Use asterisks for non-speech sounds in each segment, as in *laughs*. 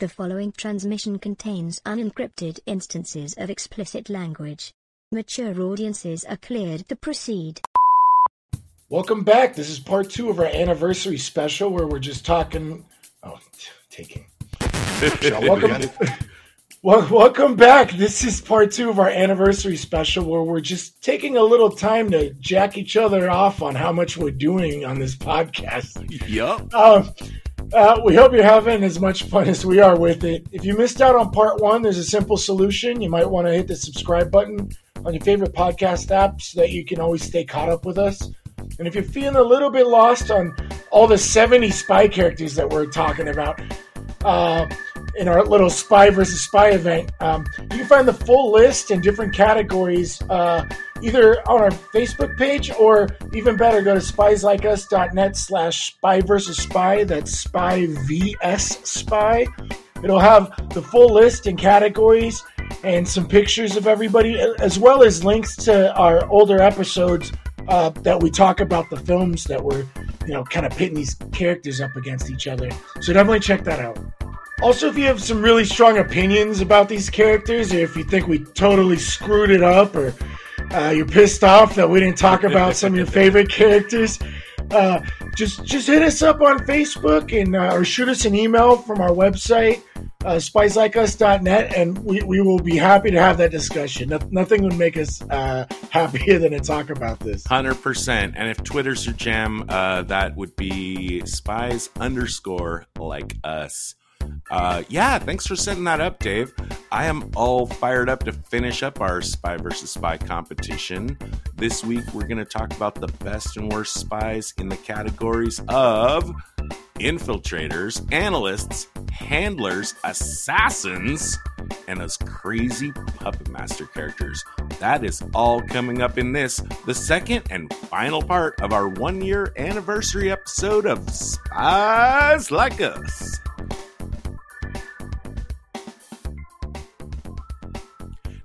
The following transmission contains unencrypted instances of explicit language. Mature audiences are cleared to proceed. Welcome back. This is part two of our anniversary special where we're just talking. Oh, t- taking. *laughs* So welcome, *laughs* well, welcome back. This is part two of our anniversary special where we're just taking a little time to jack each other off on how much we're doing on this podcast. Yup. Um, uh, we hope you're having as much fun as we are with it. If you missed out on part one, there's a simple solution. You might want to hit the subscribe button on your favorite podcast app so that you can always stay caught up with us. And if you're feeling a little bit lost on all the 70 spy characters that we're talking about uh, in our little spy versus spy event, um, you can find the full list and different categories uh, either on our Facebook page or even better, go to spieslikeus.net slash spy versus spy. That's spy vs spy. It'll have the full list and categories and some pictures of everybody, as well as links to our older episodes uh, that we talk about the films that were, you know, kind of pitting these characters up against each other. So definitely check that out. Also, if you have some really strong opinions about these characters, or if you think we totally screwed it up, or uh, you're pissed off that we didn't talk about some of your *laughs* favorite characters, uh, just just hit us up on Facebook and uh, or shoot us an email from our website, uh, spieslikeus.net, and we, we will be happy to have that discussion. No, nothing would make us uh, happier than to talk about this. Hundred percent. And if Twitter's your jam, uh, that would be spies underscore like us. Uh, yeah, thanks for setting that up, Dave. I am all fired up to finish up our spy versus spy competition. This week, we're going to talk about the best and worst spies in the categories of infiltrators, analysts, handlers, assassins, and those crazy puppet master characters. That is all coming up in this, the second and final part of our one year anniversary episode of Spies Like Us.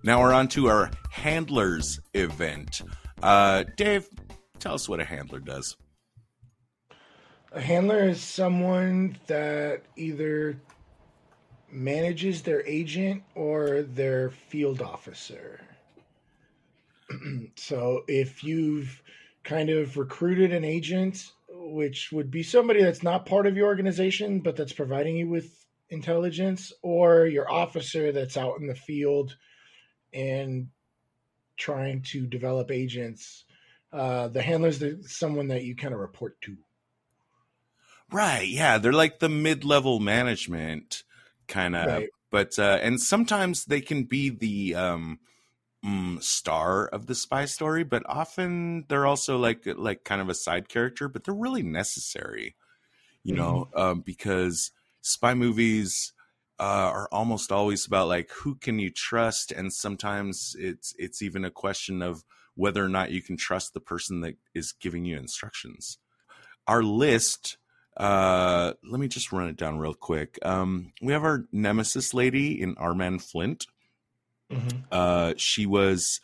Now we're on to our handlers event. Uh, Dave, tell us what a handler does. A handler is someone that either manages their agent or their field officer. *clears throat* so if you've kind of recruited an agent, which would be somebody that's not part of your organization, but that's providing you with intelligence, or your officer that's out in the field and trying to develop agents. Uh, the handler's the, someone that you kind of report to. Right. Yeah. They're like the mid level management kind of, Right. but, uh, and sometimes they can be the, um, mm, star of the spy story, but often they're also like, like kind of a side character, but they're really necessary, you know, um, because spy movies, uh, are almost always about like who can you trust? And sometimes it's it's even a question of whether or not you can trust the person that is giving you instructions. Our list uh let me just run it down real quick. Um we have our nemesis lady in Our Man Flint. Mhm. uh she was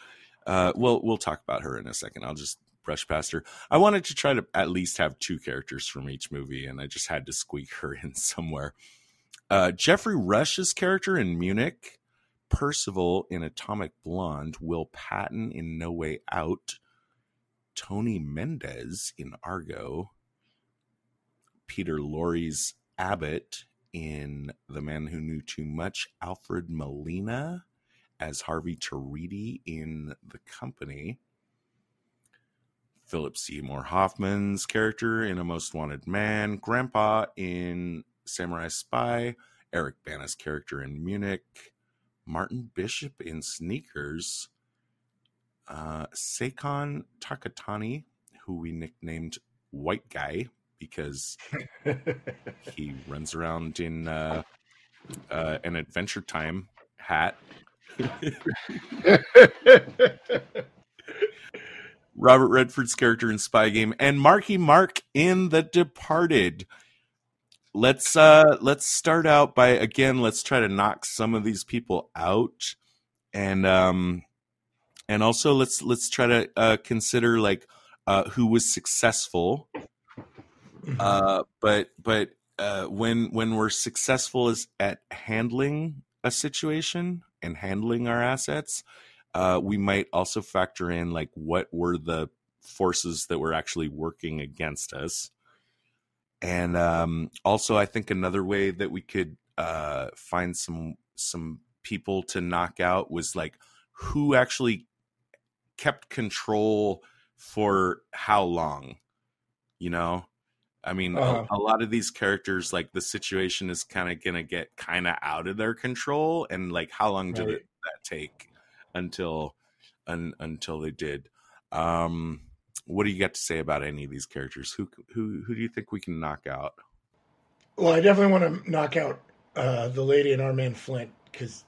uh well we'll talk about her in a second. I'll just brush past her. I wanted to try to at least have two characters from each movie and i just had to squeak her *laughs* in somewhere uh, Geoffrey Rush's character in Munich, Percival in Atomic Blonde, Will Patton in No Way Out, Tony Mendez in Argo, Peter Lorre's Abbott in The Man Who Knew Too Much, Alfred Molina as Harvey Torriti in The Company. Philip Seymour Hoffman's character in A Most Wanted Man, Grandpa in Samurai Spy, Eric Bana's character in Munich, Martin Bishop in Sneakers, uh, Seikon Takatani, who we nicknamed White Guy because *laughs* he runs around in uh, uh, an Adventure Time hat. *laughs* Robert Redford's character in Spy Game, and Marky Mark in The Departed let's uh let's start out by again let's try to knock some of these people out and um and also let's let's try to uh consider like uh who was successful Mhm. uh but but uh, when when we're successful is at handling a situation and handling our assets, uh, we might also factor in like what were the forces that were actually working against us. And um, also, I think another way that we could uh, find some some people to knock out was like who actually kept control for how long you know i mean uh-huh. a, a, lot of these characters like the situation is kind of gonna get kind of out of their control and like how long did right. it, that take until un, until they did um what do you got to say about any of these characters? Who who who do you think we can knock out? Well i definitely want to knock out uh the lady and our man flint because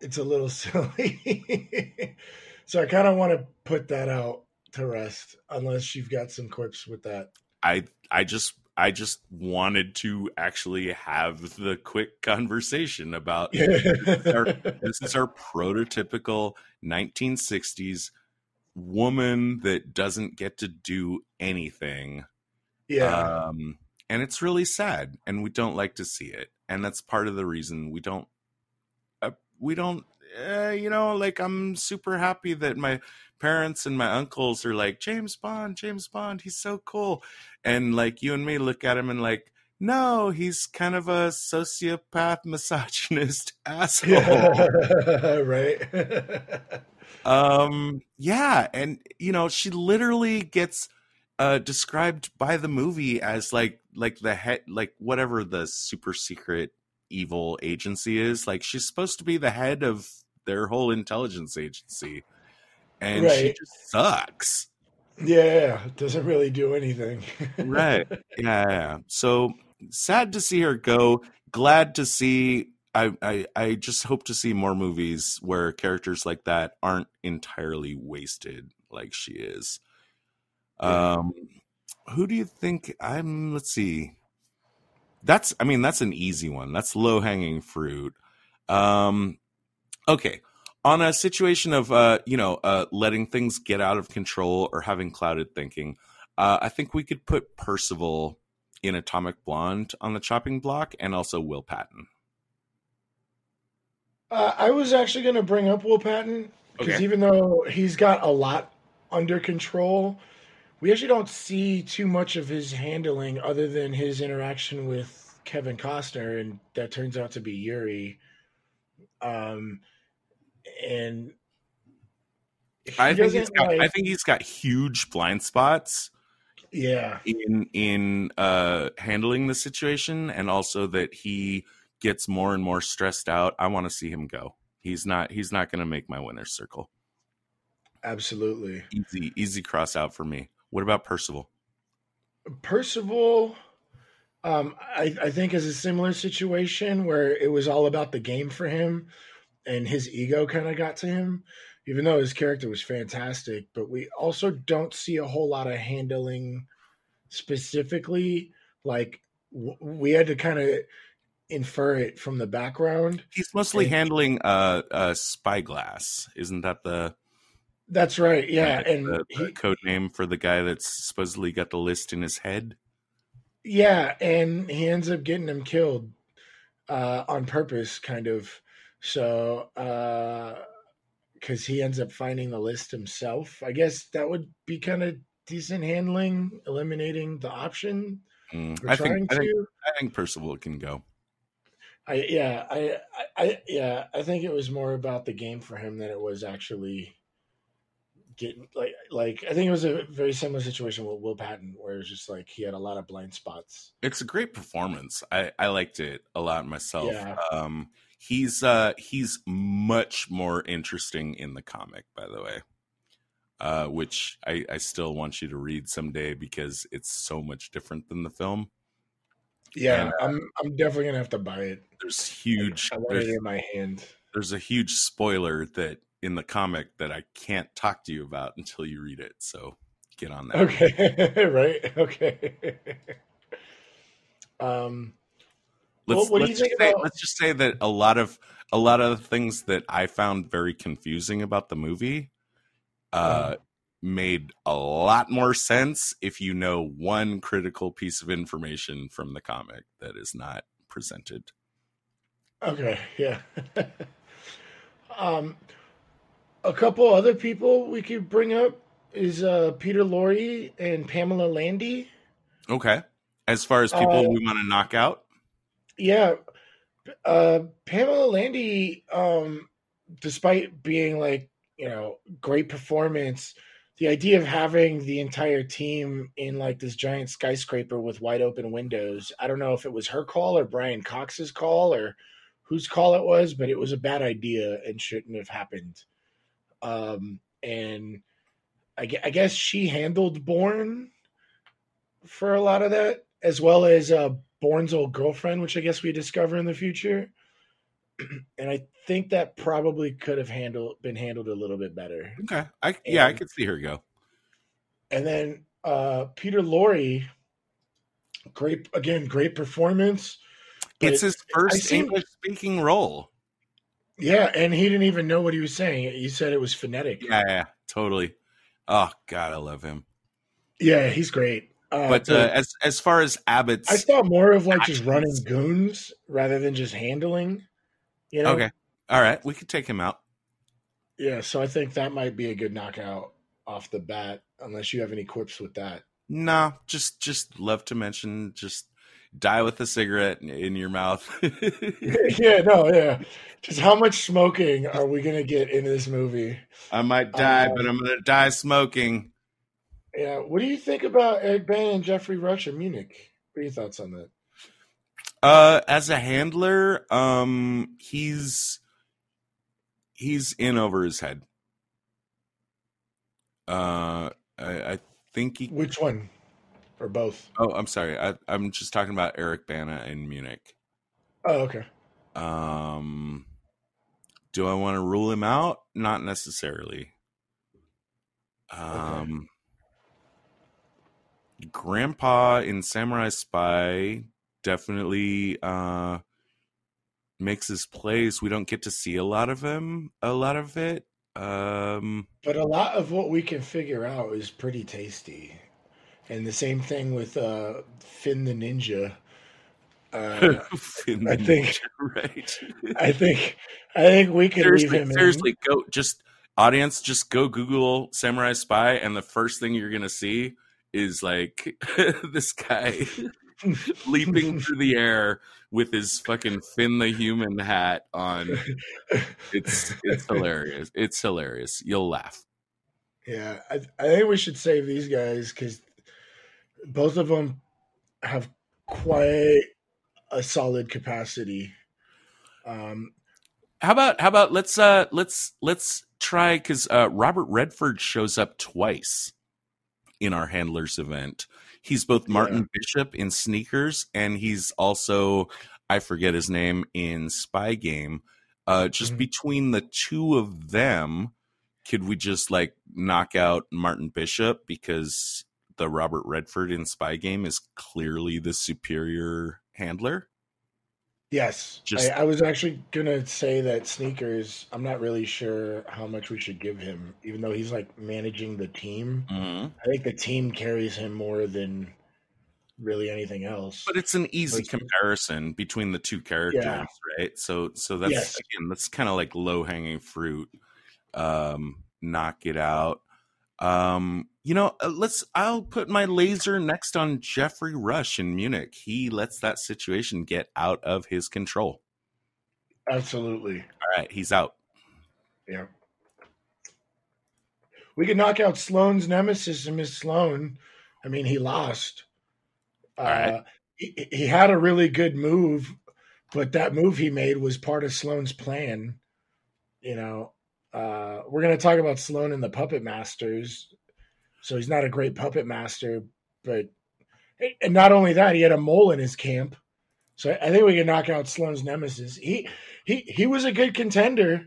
it's a little *laughs* silly. So i kind of want to put that out to rest unless you've got some quips with that. I I just I just wanted to actually have the quick conversation about this, is our, *laughs* this is our prototypical 1960s woman that doesn't get to do anything. Yeah. Um, and it's really sad and we don't like to see it. And that's part of the reason we don't uh, we don't uh, you know, like I'm super happy that my parents and my uncles are like James Bond, James Bond, he's so cool, and like you and me look at him and like, no, he's kind of a sociopath, *laughs* misogynist asshole, *laughs* right? *laughs* um, yeah, and you know, she literally gets uh described by the movie as like like the head like whatever the super secret evil agency is like she's supposed to be the head of their whole intelligence agency and right. she just sucks. Yeah, doesn't really do anything. right. *laughs* Yeah, yeah. So sad to see her go. Glad to see. I, I I just hope to see more movies where characters like that aren't entirely wasted like she is. Um, who do you think? I'm. Let's see. That's. I mean, that's an easy one. That's low hanging fruit. Um, okay on a situation of uh, you know uh, letting things get out of control or having clouded thinking, uh, I think we could put Percival in Atomic Blonde on the chopping block, and also Will Patton. Uh, I was actually going to bring up Will Patton because okay. even though he's got a lot under control, we actually don't see too much of his handling other than his interaction with Kevin Costner, and that turns out to be Yuri. Um, and I think he's got, like, I think he's got huge blind spots. Yeah. In in uh handling the situation and also that he gets more and more stressed out. I want to see him go. He's not he's not going to make my winner's circle. Absolutely. Easy easy cross out for me. What about Percival? Percival um I I think is a similar situation where it was all about the game for him and his ego kind of got to him, even though his character was fantastic. But we also don't see a whole lot of handling specifically. Like w- we had to kind of infer it from the background. He's mostly and, handling a, a spyglass, isn't that the? That's right. Yeah, and the, the he, code name for the guy that's supposedly got the list in his head. Yeah, and he ends up getting him killed uh, on purpose, kind of. So, because uh, he ends up finding the list himself, I guess that would be kind of decent handling, eliminating the option. Mm, I think I think I think Percival can go. I yeah I, I yeah I think it was more about the game for him than it was actually getting like like I think it was a very similar situation with Will Patton where it was just like he had a lot of blind spots. It's a great performance. I I liked it a lot myself. Yeah. Um he's uh he's much more interesting in the comic by the way uh which i i still want you to read someday because it's so much different than the film yeah and, uh, i'm i'm definitely gonna have to buy it. there's huge i want it in my hand. there's a huge spoiler that in the comic that i can't talk to you about until you read it so get on that. Okay *laughs* right? Okay. *laughs* Um Let's, what let's, just say, about... let's just say that a lot of a lot of things that I found very confusing about the movie uh, uh made a lot more sense if you know one critical piece of information from the comic that is not presented. Okay, yeah. *laughs* um, a couple other people we could bring up is uh, Peter Lorre and Pamela Landy. Okay. As far as people uh, we want to knock out? Yeah. Uh, Pamela Landy, um, despite being like, you know, great performance, the idea of having the entire team in like this giant skyscraper with wide open windows, I don't know if it was her call or Brian Cox's call or whose call it was, but it was a bad idea and shouldn't have happened. Um, and I, I guess she handled Bourne for a lot of that, as well as uh, Bourne's old girlfriend, which I guess we discover in the future. *clears throat* and I think that probably could have handled been handled a little bit better. Okay, I yeah, I could see her go. And then uh, Peter Lorre, great again, great performance. It's his first English speaking role. Yeah, and he didn't even know what he was saying. He said it was phonetic. Yeah, yeah, totally. Oh God, I love him. Yeah, he's great. Uh, but, but uh, as as far as Abbott's, I saw more of like just running goons rather than just handling. You know. Okay. All right, we could take him out. Yeah, so I think that might be a good knockout off the bat, unless you have any quips with that. No, just just love to mention just die with a cigarette in your mouth. *laughs* *laughs* yeah, no, yeah. Just how much smoking are we gonna get in this movie? I might die, um, but I'm gonna die smoking. Yeah. What do you think about Eric Bana and Geoffrey Rush in Munich? What are your thoughts on that? Uh, as a handler, um, he's he's in over his head. Uh, I, I think he. Which one? or both? Oh, I'm sorry. I, I'm just talking about Eric Bana in Munich. Oh, okay. Um, do I want to rule him out? Not necessarily. Um, okay. Grandpa in Samurai Spy definitely uh makes his place. We don't get to see a lot of him, a lot of it. Um, but a lot of what we can figure out is pretty tasty and the same thing with uh, Finn the Ninja. Uh, *laughs* Finn I think ninja, *laughs* right. I think I think we can seriously, leave him. Seriously, in. go just audience, just go Google Samurai Spy, and the first thing you're gonna see is like *laughs* this guy *laughs* leaping through the air with his fucking Finn the Human hat on. It's it's hilarious. It's hilarious. You'll laugh. Yeah, I, I think we should save these guys because both of them have quite a solid capacity. Um, how about how about let's uh let's let's try because uh, Robert Redford shows up twice in our handlers event. He's both Martin yeah. Bishop in Sneakers and he's also I forget his name in Spy Game. Uh, just mm-hmm. between the two of them, could we just like knock out Martin Bishop because the Robert Redford in Spy Game is clearly the superior handler. Yes, just I, I, was actually gonna say that sneakers. I'm not really sure how much we should give him, even though he's like managing the team. Mm-hmm. I think the team carries him more than really anything else. But it's an easy comparison between the two characters, yeah. right? So, so that's yes. again, that's kind of like low hanging fruit. Um, knock it out. Um, you know, uh, let's. I'll put my laser next on Geoffrey Rush in Munich. He lets that situation get out of his control. Absolutely. All right, he's out. Yeah. We could knock out Sloane's nemesis and Miss Sloane. I mean, he lost. All right. Uh, he, he had a really good move, but that move he made was part of Sloane's plan. You know, uh, we're going to talk about Sloane and the Puppet Masters. So he's not a great puppet master, but and not only that, he had a mole in his camp. So I think we can knock out Sloane's nemesis. He he he was a good contender,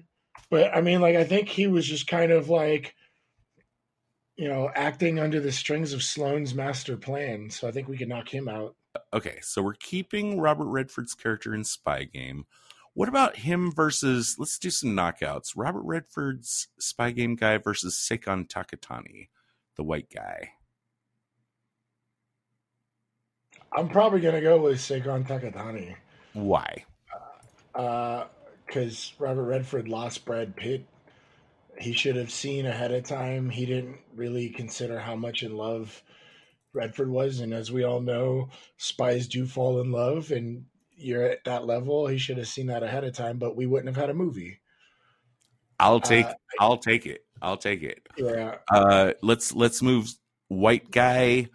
but I mean, like I think he was just kind of like, you know, acting under the strings of Sloane's master plan. So I think we can knock him out. Okay, so we're keeping Robert Redford's character in Spy Game. What about him versus? Let's do some knockouts. Robert Redford's spy game guy versus Seikon Takatani. the white guy? I'm probably gonna go with Seikon Takatani. Why? because uh, Robert Redford lost Brad Pitt. He should have seen ahead of time. He didn't really consider how much in love Redford was, and as we all know, spies do fall in love, and you're at that level. He should have seen that ahead of time, but we wouldn't have had a movie. I'll take. Uh, I'll take it. I'll take it. Yeah. Uh, let's let's move white guy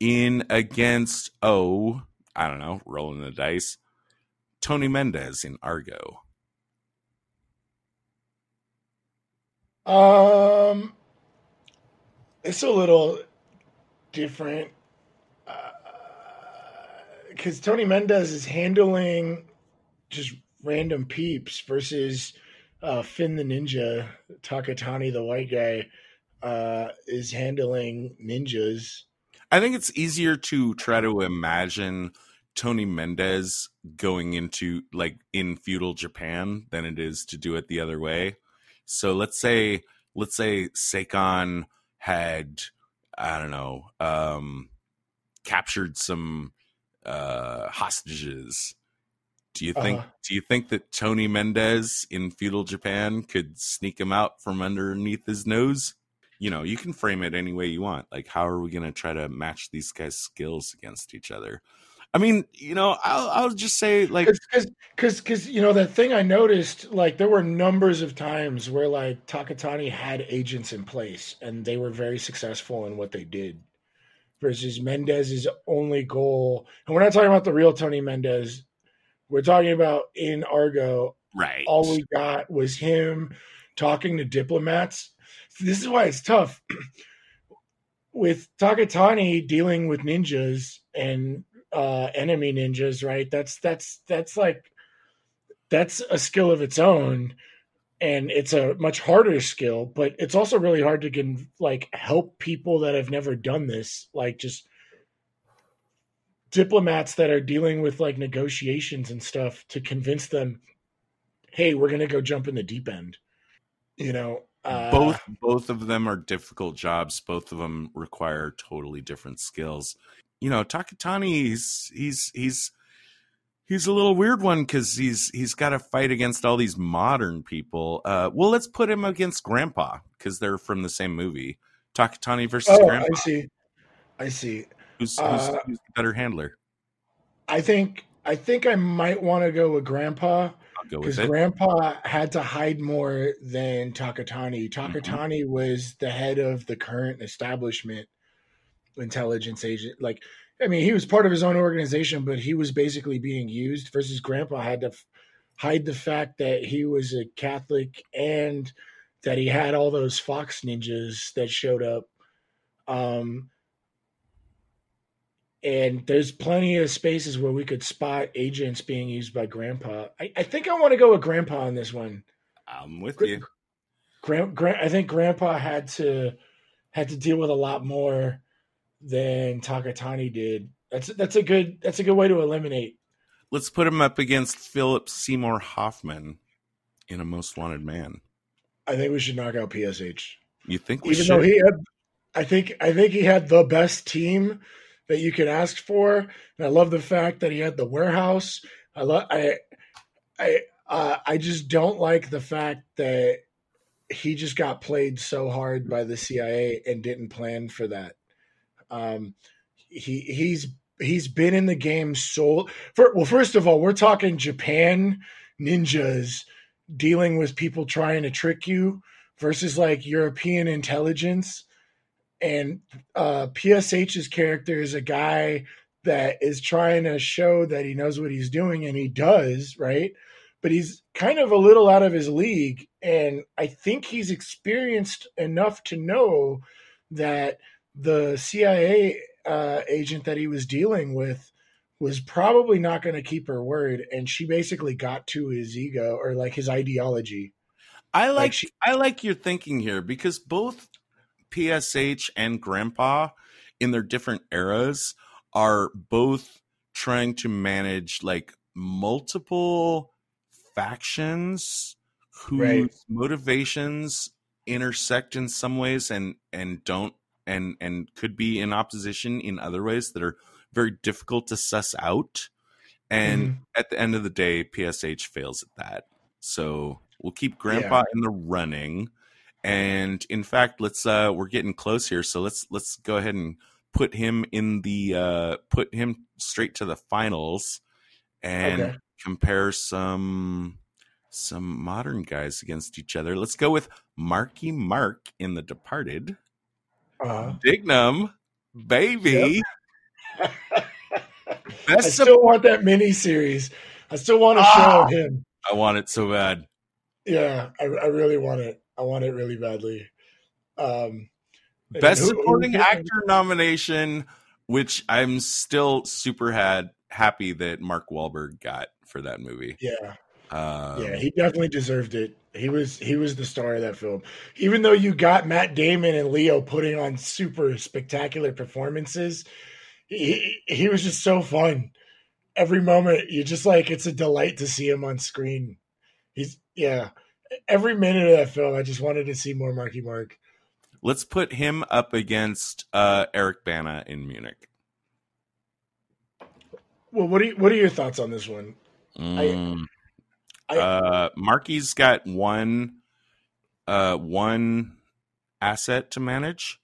in against oh I don't know rolling the dice Tony Mendez in Argo? Um, it's a little different because Tony Mendez is handling just random peeps versus uh, Finn the Ninja, Takatani the white guy, uh, is handling ninjas. I think it's easier to try to imagine Tony Mendez going into like in feudal Japan than it is to do it the other way. So let's say let's say Seikon had I don't know um, captured some uh, hostages. Do you think uh, do you think that Tony Mendez in feudal Japan could sneak him out from underneath his nose? You know, you can frame it any way you want. Like, how are we going to try to match these guys' skills against each other? I mean, you know, I'll, I'll just say like because because you know that thing I noticed like there were numbers of times where like Takatani had agents in place and they were very successful in what they did versus Mendez's only goal. And we're not talking about the real Tony Mendez. We're talking about in Argo. Right. All we got was him talking to diplomats. This is why it's tough *clears throat* with Takatani dealing with ninjas and uh, enemy ninjas, right? That's that's that's like that's a skill of its own, and it's a much harder skill. But it's also really hard to can like help people that have never done this, like just diplomats that are dealing with like negotiations and stuff to convince them, hey, we're gonna go jump in the deep end. You know, uh, both both of them are difficult jobs. Both of them require totally different skills you know, Takatani, he's he's he's he's a little weird one because he's he's got to fight against all these modern people. Uh, well, let's put him against Grandpa because they're from the same movie. Takatani versus oh, Grandpa. I see. I see. Who's, who's, uh, who's the better handler? I think I think I might want to go with Grandpa because Grandpa had to hide more than Takatani. Takatani mm-hmm. was the head of the current establishment intelligence agent. Like, I mean, he was part of his own organization, but he was basically being used. Versus Grandpa had to f- hide the fact that he was a Catholic and that he had all those Fox ninjas that showed up. Um, and there's plenty of spaces where we could spot agents being used by Grandpa. I, I think I want to go with Grandpa on this one. I'm with you. Grand, Grand, I think Grandpa had to had to deal with a lot more than Takatani did. That's that's a good that's a good way to eliminate. Let's put him up against Philip Seymour Hoffman in a Most Wanted Man. I think we should knock out PSH. You think we even should? though he had, I think I think he had the best team that you could ask for, and I love the fact that he had the warehouse. I love I I uh, I just don't like the fact that he just got played so hard by the CIA and didn't plan for that. Um, he he's he's been in the game so for, well. First of all, we're talking Japan ninjas dealing with people trying to trick you versus like European intelligence. And uh, PSH's character is a guy that is trying to show that he knows what he's doing, and he does, right? But he's kind of a little out of his league. And I think he's experienced enough to know that the CIA uh, agent that he was dealing with was probably not going to keep her word, and she basically got to his ego or like his ideology. I like, like she, I like your thinking here because both PSH and Grandpa, in their different eras, are both trying to manage like multiple factions whose right. motivations intersect in some ways and and don't and and could be in opposition in other ways that are very difficult to suss out. And Mhm. at the end of the day, PSH fails at that. So we'll keep Grandpa in the running. And in fact, let's uh we're getting close here, so let's let's go ahead and put him in the uh put him straight to the finals and Okay. compare some some modern guys against each other. Let's go with Marky Mark in The Departed. Uh, Dignam, baby. I Best of- still want that mini series. I still want to show Ah! of him. I want it so bad. Yeah, I, I really want it. I want it really badly. Um, Best who- who- supporting who- actor nomination, which I'm still super had happy that Mark Wahlberg got for that movie. Yeah, Um, yeah, he definitely deserved it. He was he was the star of that film. Even though you got Matt Damon and Leo putting on super spectacular performances, he he was just so fun. Every moment, you just like it's a delight to see him on screen. He's yeah. Every minute of that film, I just wanted to see more Marky Mark. let's put him up against uh, Eric Bana in Munich. Well, what are you, what are your thoughts on this one? Mm. I- uh, Marky's got one, uh, one asset to manage,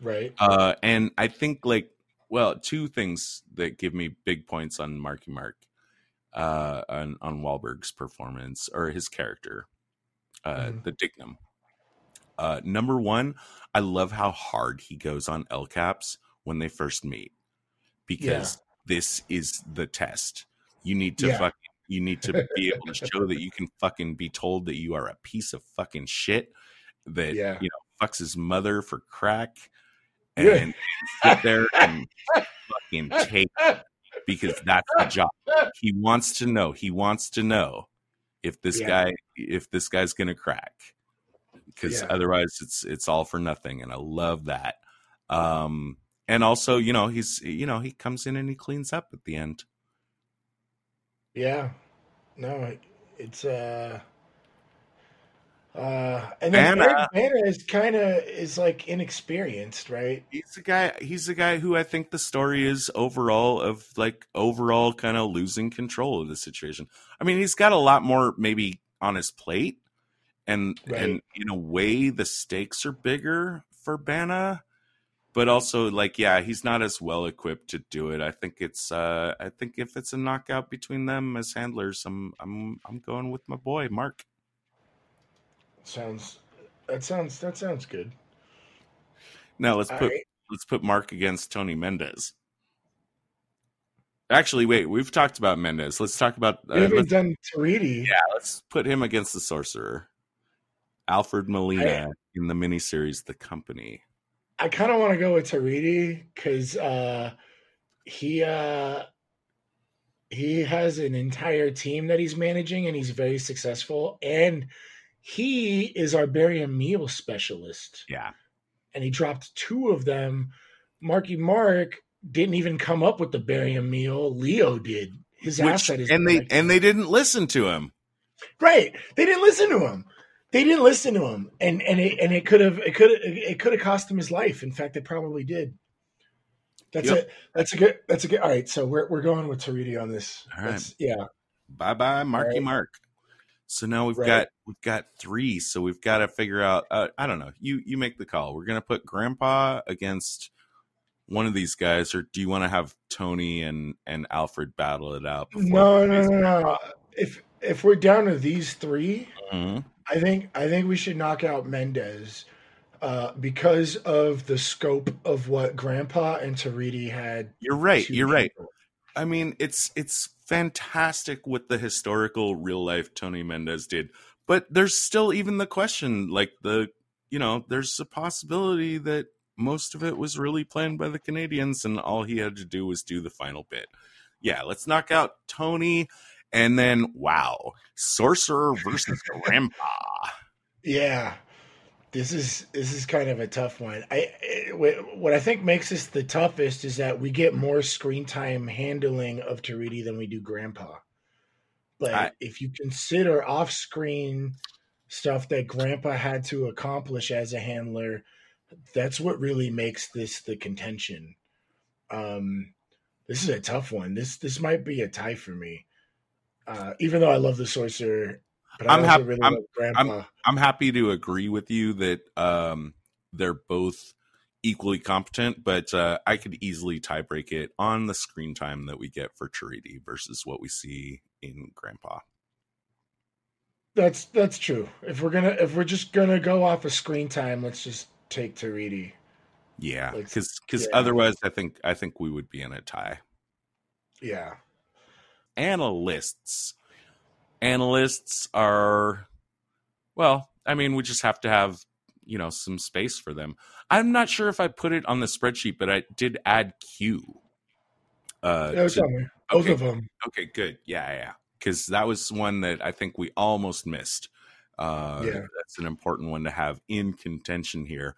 Right? uh, and I think like well, two things that give me big points on Marky Mark, uh, on on Wahlberg's performance or his character, uh, Mhm. the Dignam. Uh, number one, I love how hard he goes on El Caps when they first meet because this is the test. You need to Yeah. fucking you need to be able to show that you can fucking be told that you are a piece of fucking shit that Yeah. you know fucks his mother for crack Yeah. and sit there and fucking take it *laughs* because that's the job. He wants to know. He wants to know if this Yeah. guy if this guy's gonna crack because otherwise it's it's all for nothing and i love that um and also you know he's you know he comes in and he cleans up at the end Yeah. No, it's uh uh and then Bana- Eric Bana is kind of is like inexperienced, right? he's a guy he's a guy who i think the story is overall of like overall kind of losing control of the situation i mean he's got a lot more maybe on his plate and Right. and in a way the stakes are bigger for Bana but also like yeah he's not as well equipped to do it i think it's uh i think if it's a knockout between them as handlers i'm i'm i'm going with my boy mark Sounds that sounds that sounds good. now let's All put right. let's put mark against tony mendez actually wait we've talked about mendez let's talk about uh, We haven't let's, done Torriti. yeah let's put him against the sorcerer alfred molina in the miniseries the company I kind of want to go with Torriti because uh, he uh, he has an entire team that he's managing, and he's very successful. And he is our barium meal specialist. yeah and he dropped two of them. Marky Mark didn't even come up with the barium meal. Leo did. His Which, asset is and they and they didn't listen to him right. They didn't listen to him. They didn't listen to him, and and it and it could have it could it could have cost him his life. In fact, it probably did. That's Yep. it. That's a good. That's a good. All right, so we're we're going with Torriti on this. All right. That's- Yeah. bye bye marky Right. mark so now we've Right. got we've got three so we've got to figure out uh, i don't know you you make the call we're gonna put grandpa against one of these guys or do you want to have tony and and alfred battle it out No, no, no, no. If if we're down to these three, Mhm. I think I think we should knock out Mendez uh, because of the scope of what Grandpa and Torriti had. you're right you're right. I mean, it's it's fantastic what the historical real life Tony Mendez did, but there's still even the question, like the you know, there's a possibility that most of it was really planned by the Canadians, and all he had to do was do the final bit. Yeah, let's knock out Tony, and then wow, Sorcerer versus Grandpa. Yeah, this is this is kind of a tough one. I wh- what I think makes this the toughest is that we get more screen time handling of Torriti than we do Grandpa. But I- if you consider off screen stuff that Grandpa had to accomplish as a handler, that's what really makes this the contention. Um, this is a tough one. This this might be a tie for me. Uh, even though I love the sorcerer, but I'm happy- really I'm- Grandpa. I'm happy to agree with you that um, they're both equally competent, but uh, I could easily tie break it on the screen time that we get for Torriti versus what we see in Grandpa. That's that's true. If we're gonna if we're just gonna go off of screen time, let's just take Torriti. Yeah, Like, because because yeah. otherwise, I think I think we would be in a tie. Yeah. Analysts, analysts are, well, I mean, we just have to have you know some space for them. I'm not sure if I put it on the spreadsheet, but I did add Q. Uh, was to- on. Both okay. of them. Okay, good. Yeah, yeah. Because that was one that I think we almost missed. Uh, Yeah. That's an important one to have in contention here.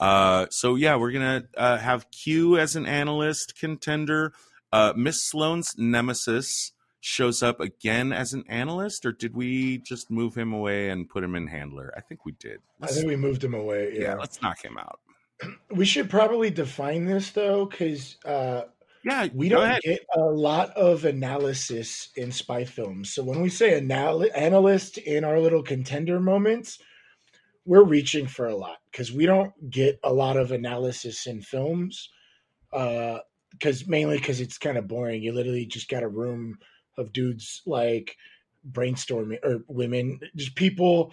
Uh, so, yeah, we're going to uh, have Q as an analyst contender. Uh, Miss Sloane's nemesis shows up again as an analyst, or did we just move him away and put him in handler? I think we did. I Let's, think we moved him away. yeah. Yeah. let's knock him out. *clears throat* We should probably define this though, because uh, Yeah, we don't ahead. get a lot of analysis in spy films. So when we say anal- analyst in our little contender moments, we're reaching for a lot because we don't get a lot of analysis in films. Because mainly because it's kind of boring. You literally just got a room of dudes like brainstorming or women, just people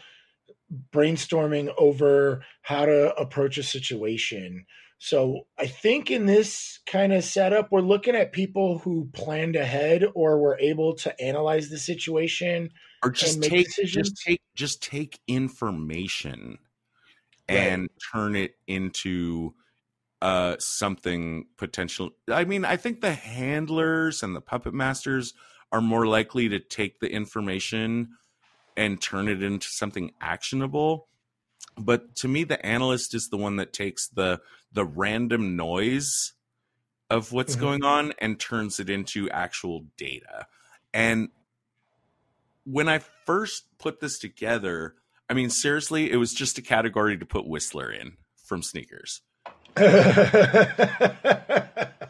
brainstorming over how to approach a situation. So I think in this kind of setup, we're looking at people who planned ahead or were able to analyze the situation. or just take decisions. just take just take information Right. and turn it into uh something potential i mean i think the handlers and the puppet masters are more likely to take the information and turn it into something actionable but to me the analyst is the one that takes the the random noise of what's Mhm. going on and turns it into actual data and when I first put this together, I mean, seriously, it was just a category to put Whistler in from sneakers. *laughs*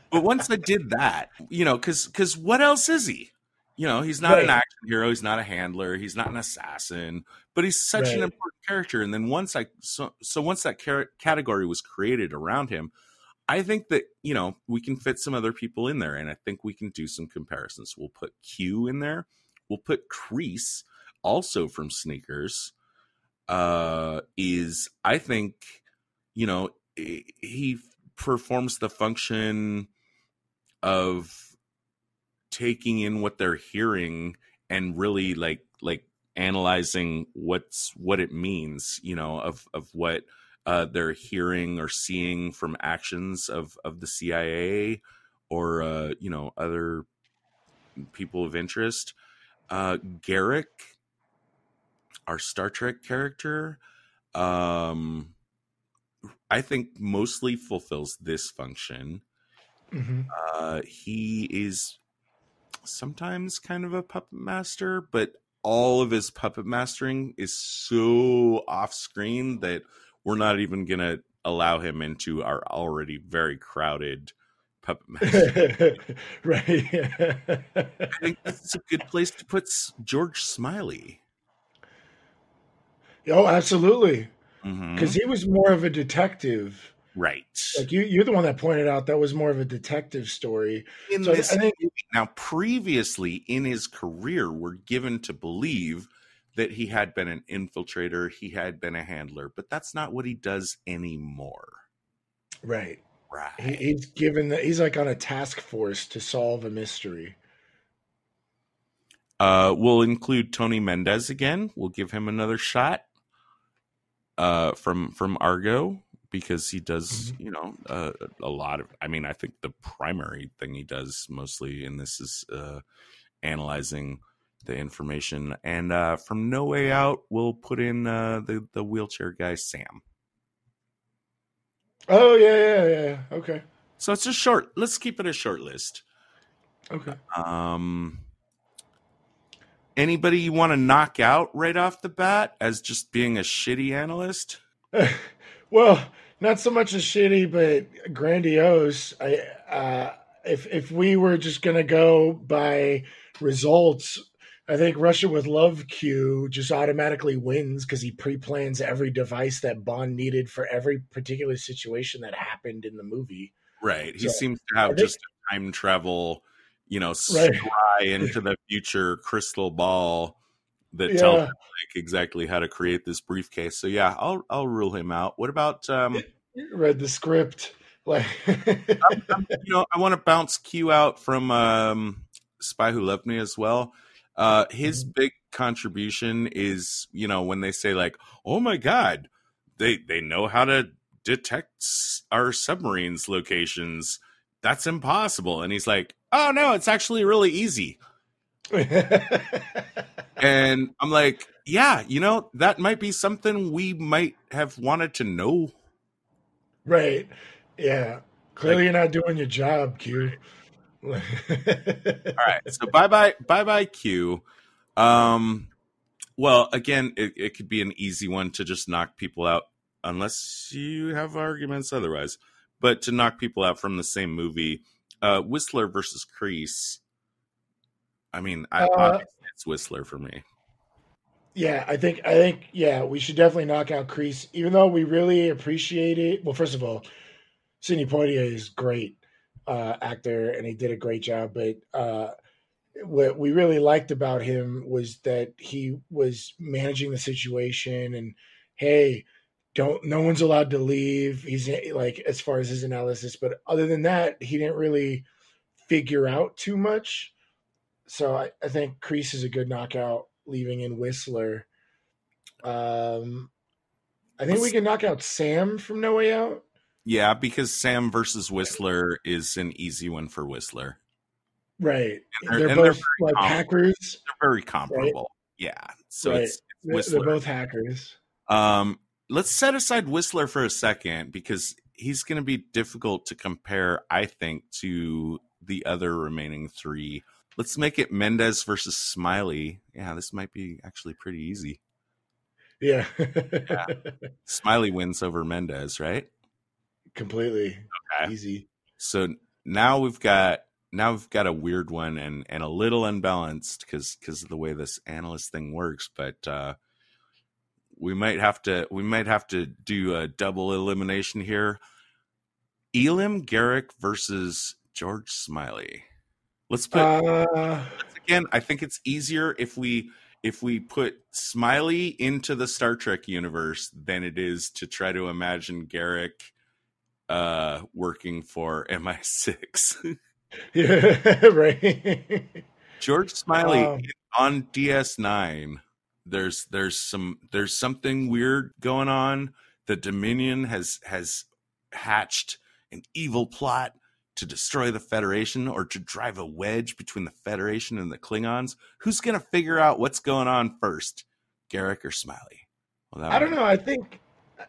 But once I did that, you know, because because what else is he? You know, he's not an action hero. He's not a handler. He's not an assassin. But he's such an important character. And then once I so so once that car- category was created around him, I think that you know we can fit some other people in there, and I think we can do some comparisons. We'll put Q in there. We'll put Crease, also from sneakers. Uh, is I think you know he performs the function of taking in what they're hearing and really like like analyzing what's what it means you know of of what uh they're hearing or seeing from actions of of the CIA or uh you know other people of interest. Uh Garak our Star Trek character um I think mostly fulfills this function Mhm. uh, he is sometimes kind of a puppet master, but all of his puppet mastering is so off screen that we're not even going to allow him into our already very crowded puppet *laughs* master. *laughs* right. I think this is a good place to put George Smiley. oh, absolutely. Because he was more of a detective. Right. Like you, you're the one that pointed out that was more of a detective story. in So this I think. Now, previously in his career, we're given to believe that he had been an infiltrator, he had been a handler, but that's not what he does anymore. right. Right. He, he's given that he's like on a task force to solve a mystery. Uh, we'll include Tony Mendez again. We'll give him another shot uh, from from Argo because he does, you know, uh, a lot of. I mean, I think the primary thing he does mostly in this is uh, analyzing the information. And uh, from No Way Out, we'll put in uh, the the wheelchair guy Sam. Oh yeah, yeah, yeah. Okay, So it's a short. Let's keep it a short list. okay. Um, anybody you want to knock out right off the bat as just being a shitty analyst? *laughs* well, not so much as shitty, but grandiose. I uh, if if we were just gonna go by results, I think Russia with Love Q just automatically wins because he pre-plans every device that Bond needed for every particular situation that happened in the movie. Right. He So, seems to have just a time travel, you know, Right. scry into the future crystal ball that tells Yeah, him like exactly how to create this briefcase. So yeah, I'll I'll rule him out. What about um read the script. *laughs* Like, you know, I want to bounce Q out from um Spy Who Loved Me as well. Uh his Mm-hmm. big contribution is, you know, when they say like, "Oh my god, they they know how to detect our submarines locations." That's impossible. And he's like, "Oh no, it's actually really easy." *laughs* And I'm like, "Yeah, you know, that might be something we might have wanted to know." right. Yeah. Clearly, you're not doing your job, Q. *laughs* All right. So *laughs* bye bye bye bye Q. Um well again it, it could be an easy one to just knock people out unless you have arguments otherwise. But to knock people out from the same movie, uh Whistler versus Crease. I mean, I, Uh, it's Whistler for me. Yeah, I think I think yeah, we should definitely knock out Crease, even though we really appreciate it. Well, first of all, Sidney Poitier is great uh, actor, and he did a great job. But uh, what we really liked about him was that he was managing the situation, and hey, don't no one's allowed to leave. He's like as far as his analysis, but other than that, he didn't really figure out too much. So I, I think Crease is a good knockout, leaving in Whistler. Um, I think we can knock out Sam from No Way Out. Yeah, because Sam versus Whistler is an easy one for Whistler. Right. And they're- They're, and they're both like comparable. hackers. They're very comparable. Yeah. So Right. it's, it's Whistler. they're both hackers. Um, let's set aside Whistler for a second because he's going to be difficult to compare, I think, to the other remaining three. Let's make it Mendez versus Smiley. Yeah, this might be actually pretty easy. Yeah. *laughs* Smiley wins over Mendez, right? Completely. Okay. Easy. So now we've got now we've got a weird one and and a little unbalanced because because of the way this analyst thing works, but uh we might have to we might have to do a double elimination here. Elim Garak versus George Smiley. Let's put Uh, again. I think it's easier if we if we put Smiley into the Star Trek universe than it is to try to imagine Garak uh working for MI6. *laughs* yeah, *laughs* right. George Smiley Um, on DS9. There's there's some there's something weird going on. The Dominion has has hatched an evil plot to destroy the Federation or to drive a wedge between the Federation and the Klingons. Who's gonna figure out what's going on first, Garak or Smiley? Well, I don't know. I think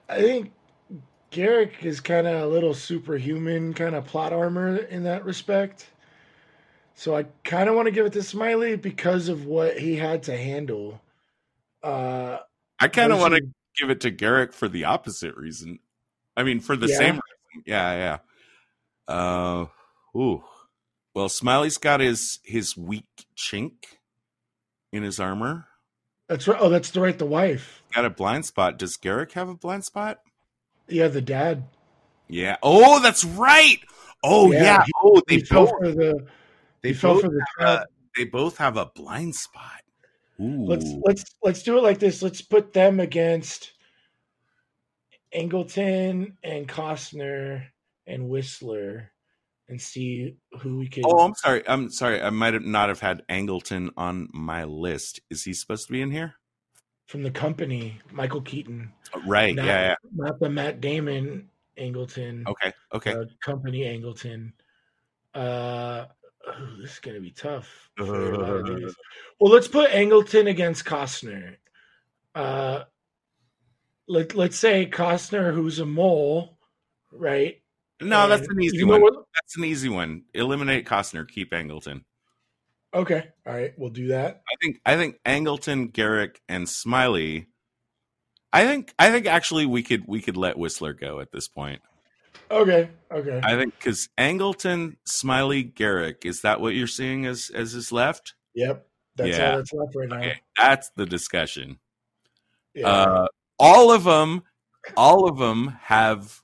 I think Garak is kind of a little superhuman kind of plot armor in that respect. So I kind of want to give it to Smiley because of what he had to handle. Uh, I kind of want to give it to Garak for the opposite reason. I mean, for the Yeah. same reason. Yeah, yeah. Uh, ooh. Well, Smiley's got his his weak chink in his armor. That's right. Oh, that's the right. The wife. Got a blind spot. Does Garak have a blind spot? Yeah, the dad. Yeah. Oh, that's right. Oh Yeah, yeah. he- oh, they both for the. they both for the have a, they both have a blind spot. Ooh. let's let's let's do it like this. Let's put them against Angleton and Costner and Whistler, and see who we can. Oh, I'm sorry. I'm sorry. I might have not have had Angleton on my list. Is he supposed to be in here? from the company, Michael Keaton, Right. Not- yeah. Yeah. not the Matt Damon Angleton, Okay. Okay. uh, company Angleton. Uh, oh, *clears throat* this is gonna be tough. for a lot of *laughs* these. well, let's put Angleton against Costner. Uh, let let's say Costner, who's a mole, right? No, that's an easy one. That's an easy one. Eliminate Costner, keep Angleton. Okay, all right, we'll do that. I think I think Angleton, Garak, and Smiley I think I think actually we could we could let Whistler go at this point. Okay, okay. I think because Angleton, Smiley, Garak is that what you're seeing as as his left? Yep, that's Yeah. all that's left right now. Okay, that's the discussion. Yeah. Uh, all of them, all of them have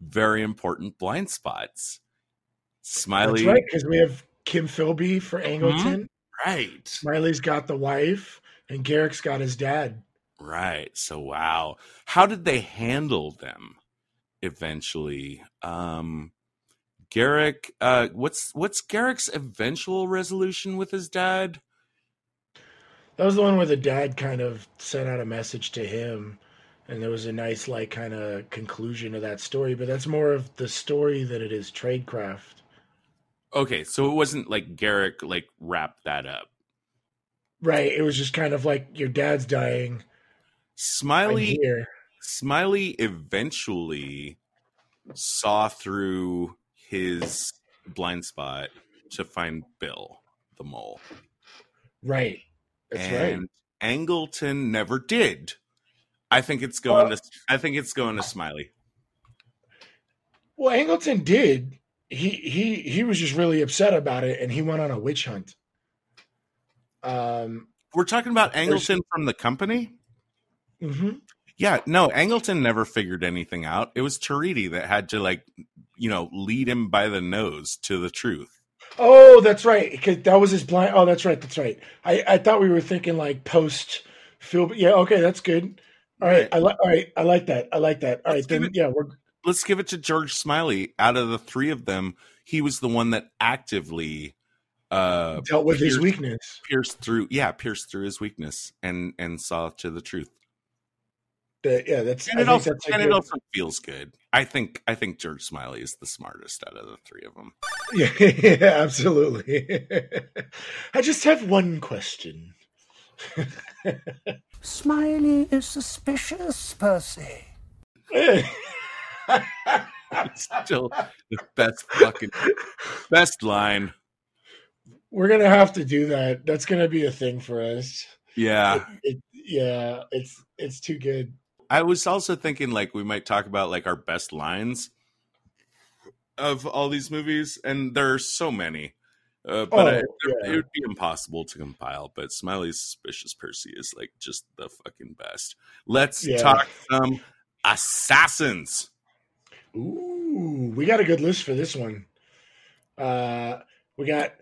very important blind spots. Smiley, that's right, because we have Kim Philby for Mm-hmm. Angleton. right, Smiley's got the wife, and Garak's got his dad. right. So wow, how did they handle them? Eventually, um, Garak. Uh, what's what's Garak's eventual resolution with his dad? That was the one where the dad kind of sent out a message to him, and there was a nice, like, kind of conclusion to that story. But that's more of the story than it is tradecraft. Okay, so it wasn't like Garak like wrapped that up. Right. It was just kind of like your dad's dying. Smiley here. Smiley eventually saw through his blind spot to find Bill the mole. Right. That's right. and Angleton never did. I think it's going to I think it's going to Smiley. Well, Angleton did. He he he was just really upset about it, and he went on a witch hunt. Um. We're talking about Angleton from the company? mhm. Yeah, no, Angleton never figured anything out. It was Torriti that had to like you know, lead him by the nose to the truth. Oh, that's right. Because that was his blind. Oh, that's right. That's right. I I thought we were thinking like post Phil. Yeah. Okay. That's good. All right. I like. All right. I like that. I like that. All Let's right. Then it- yeah, we're let's give it to George Smiley. Out of the three of them, he was the one that actively uh dealt with his weakness. pierced through yeah, pierced through his weakness and and saw to the truth. That- yeah. That's. And I it think also that's and good, it also feels good. I think I think George Smiley is the smartest out of the three of them. Yeah, *laughs* yeah, absolutely. *laughs* I just have one question. *laughs* Smiley is suspicious, Percy. It's still the best fucking best line. We're gonna have to do that. That's gonna be a thing for us. Yeah. It, yeah, it's it's too good. I was also thinking like we might talk about like our best lines of all these movies, and there are so many. Uh, but Oh, I- yeah. it would be impossible to compile. But Smiley's suspicious Percy is like just the fucking best. Let's Yeah. talk some assassins. Ooh, we got a good list for this one. Uh, we got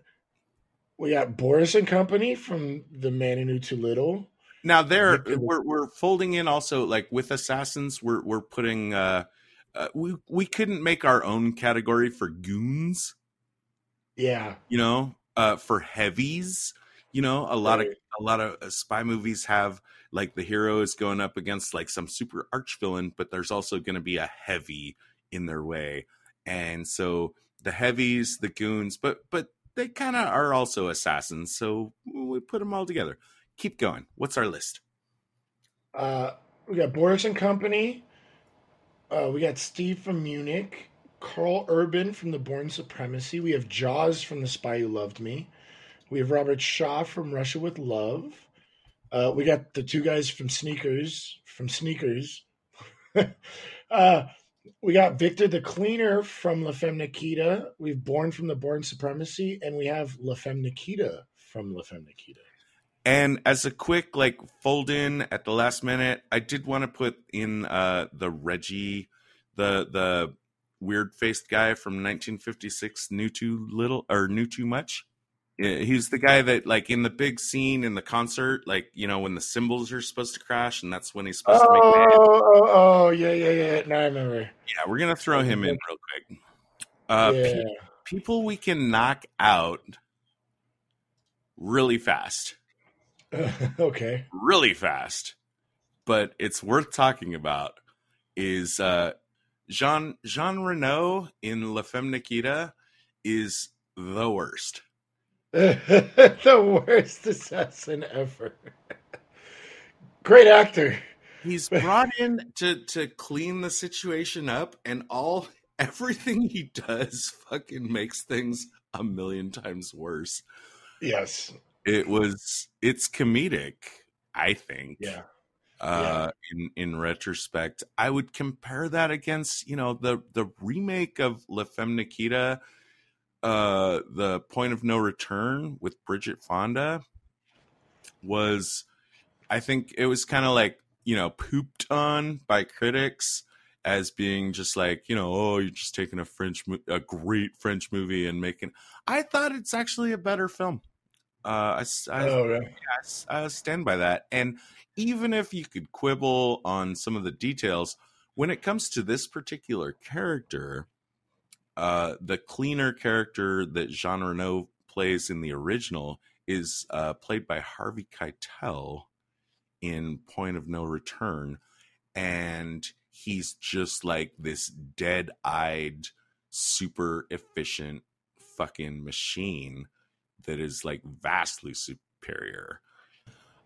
we got Boris and Company from The Man Who Knew Too Little. Now there we're we're folding in also like with assassins we're we're putting uh, uh we we couldn't make our own category for goons, Yeah, you know, uh for heavies, you know, a lot of a lot of uh, spy movies have like the hero is going up against like some super arch villain, but there's also going to be a heavy in their way. And so the heavies, the goons, but but they kind of are also assassins, so we put them all together. Keep going. What's our list? uh, we got Boris and Company. Uh, we got Steve from Munich, Karl Urban from The Bourne Supremacy. We have Jaws from The Spy Who Loved Me. We have Robert Shaw from Russia with Love. Uh, we got the two guys from Sneakers from Sneakers. *laughs* uh, we got Victor the Cleaner from La Femme Nikita. We've Bourne from the Bourne Supremacy, and we have La Femme Nikita from La Femme Nikita. And as a quick like fold in at the last minute, I did want to put in uh the Reggie, the the weird faced guy from 1956 knew too little or knew too much. He's the guy that like in the big scene in the concert, like you know when the cymbals are supposed to crash, and that's when he's supposed to make. Oh, oh, oh, yeah, yeah, yeah. Now I remember. yeah, we're gonna throw him in real quick. Uh, yeah. pe- people we can knock out really fast. *laughs* okay. really fast, but it's worth talking about is uh, Jean Jean Reno in La Femme Nikita is the worst. *laughs* the worst assassin ever. Great actor. He's *laughs* brought in to to clean the situation up, and all everything he does fucking makes things a million times worse. Yes. It was it's comedic, I think. Yeah. uh in in retrospect i would compare that against you know the the remake of la femme nikita uh the point of no return with bridget fonda was i think it was kind of like you know pooped on by critics as being just like you know oh you're just taking a french mo- a great french movie and making i thought it's actually a better film uh i, I- Oh, yeah. I I stand by that. And even if you could quibble on some of the details, when it comes to this particular character, uh, the cleaner character that Jean Reno plays in the original is uh, played by Harvey Keitel in Point of No Return. And he's just like this dead eyed, super efficient fucking machine that is like vastly superior.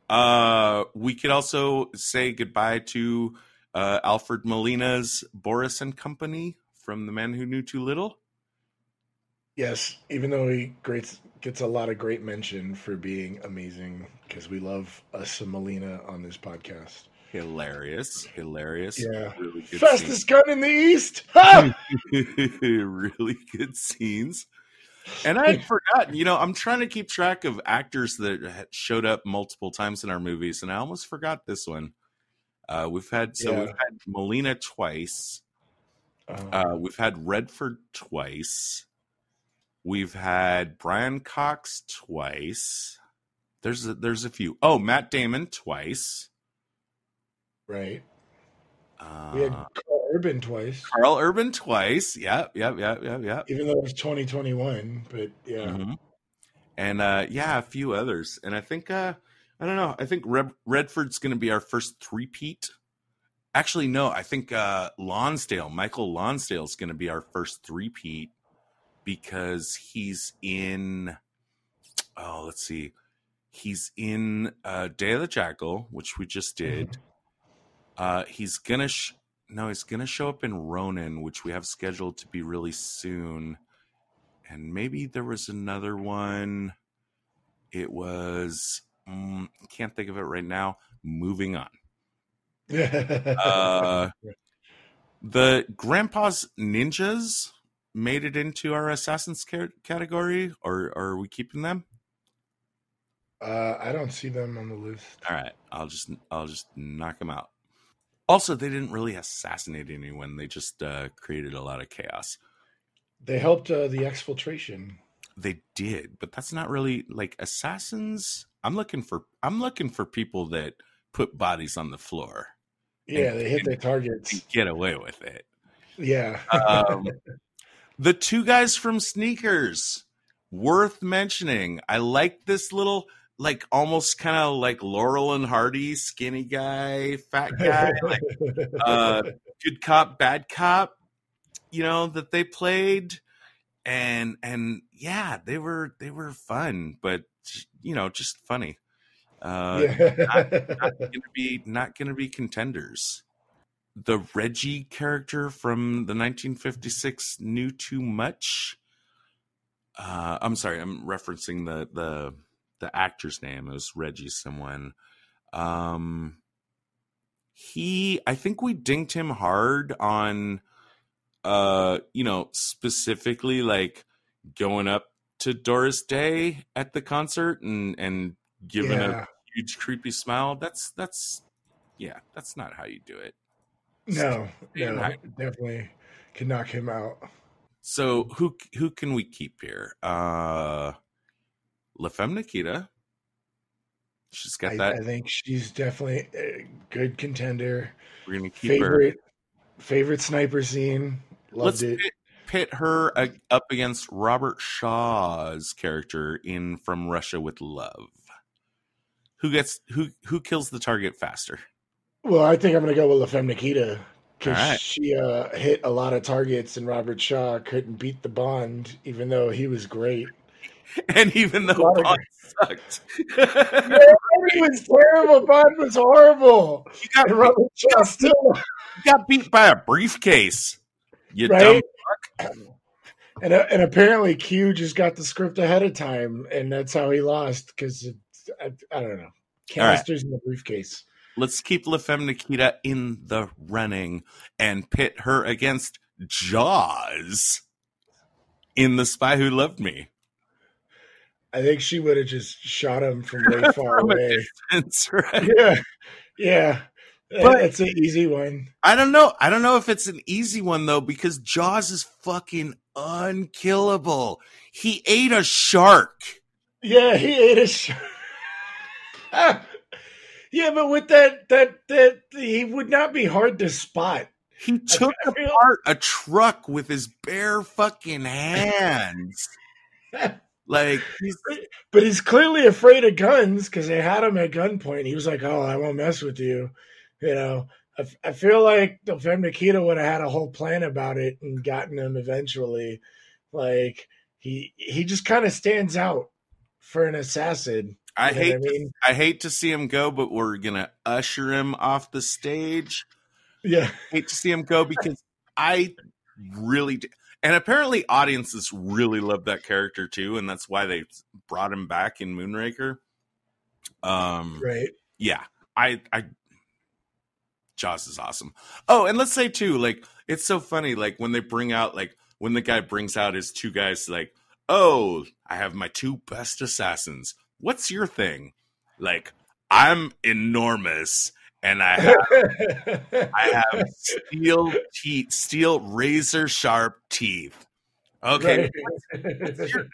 Uh, we could also say goodbye to uh, Alfred Molina's Boris and Company from The Man Who Knew Too Little. Yes, even though he greats, gets a lot of great mention for being amazing, because we love us some Molina on this podcast. Hilarious, hilarious. Yeah. really good Fastest gun in the East! *laughs* Really good scenes. And I had *laughs* forgotten, you know, I'm trying to keep track of actors that showed up multiple times in our movies, and I almost forgot this one. Uh, we've had so Yeah. we've had Molina twice. Uh, Uh, we've had Redford twice. We've had Brian Cox twice. There's a, there's a few. Oh, Matt Damon twice. right. Uh, We had Karl Urban twice, Karl Urban twice. Yep, yep, yep, yep, yep. even though it was 2021. But yeah, Mhm. And uh, yeah, a few others. And I think uh, I don't know. I think Red- Redford's going to be our first three-peat. Actually, no. I think uh, Lonsdale, Michael Lonsdale, is going to be our first three-peat because he's in. Oh, let's see. He's in uh, Day of the Jackal, which we just did. Uh, he's gonna sh- no, he's gonna show up in Ronin, which we have scheduled to be really soon. And maybe there was another one. It was mm, can't think of it right now. Moving on. Uh, *laughs* the Grandpa's Ninjas made it into our Assassin's ca- category, or, or are we keeping them? uh, I don't see them on the list. All right, I'll just I'll just knock them out. Also, they didn't really assassinate anyone; they just uh, created a lot of chaos. They helped uh, the exfiltration. They did, but that's not really like assassins. I'm looking for I'm looking for people that put bodies on the floor Yeah, And- they hit their targets. get away with it. Yeah. Um, *laughs* the two guys from Sneakers, worth mentioning. I like this little, like almost kind of like Laurel and Hardy, skinny guy, fat guy, like *laughs* uh, good cop, bad cop. You know that they played, and and yeah, they were they were fun, but you know just funny. Uh, not *laughs* gonna be not gonna be contenders. The Reggie character from the 1956 Knew Too Much. Uh, I'm sorry, I'm referencing the the the actor's name. It was Reggie someone. Um, he, I think we dinked him hard on, uh, you know, specifically like going up to Doris Day at the concert and and giving a huge creepy smile. That's that's yeah, that's not how you do it. No, Yeah, no, right. definitely can knock him out. So who who can we keep here? Uh La Femme Nikita. She's got I, that. I think she's definitely a good contender. We're gonna keep her. Favorite favorite sniper scene. Let's it. pit, pit her uh, up against Robert Shaw's character in From Russia with Love. Who gets who who kills the target faster? Well, I think I'm going to go with La Femme Nikita because right. she uh, hit a lot of targets, and Robert Shaw couldn't beat the Bond, even though he was great. *laughs* And even though Bond sucked, *laughs* he was terrible. Bond was horrible. you got Robert Shaw still *laughs* you got beat by a briefcase. You right. dumb. *clears throat* And uh, and apparently Q just got the script ahead of time, and that's how he lost because I, I don't know All right. canisters in the briefcase. let's keep La Femme Nikita in the running and pit her against Jaws in The Spy Who Loved Me. I think she would have just shot him from way *laughs* far From away. distance, *laughs* right? Yeah, yeah. But- it's an easy one. I don't know. I don't know if it's an easy one though, because Jaws is fucking unkillable. He ate a shark. Yeah, he ate a sh- *laughs* Yeah, but with that that that he would not be hard to spot. He took I feel- apart a truck with his bare fucking hands. Like he's *laughs* But he's clearly afraid of guns because they had him at gunpoint. He was like, "Oh, I won't mess with you." You know, I, f- I feel like Femme Nikita would have had a whole plan about it and gotten him eventually. Like he he just kind of stands out for an assassin. I hate I mean? I hate to see him go, but we're gonna usher him off the stage. Yeah, hate to see him go because I really d And apparently, audiences really love that character too, and that's why they brought him back in Moonraker. Um, right. yeah, I, I, Jaws is awesome. Oh, and let's say too, like it's so funny, like when they bring out, like when the guy brings out his two guys, like, oh, I have my two best assassins. What's your thing? Like, I'm enormous, and I have I *laughs* have steel teeth, steel razor sharp teeth. Okay, Right.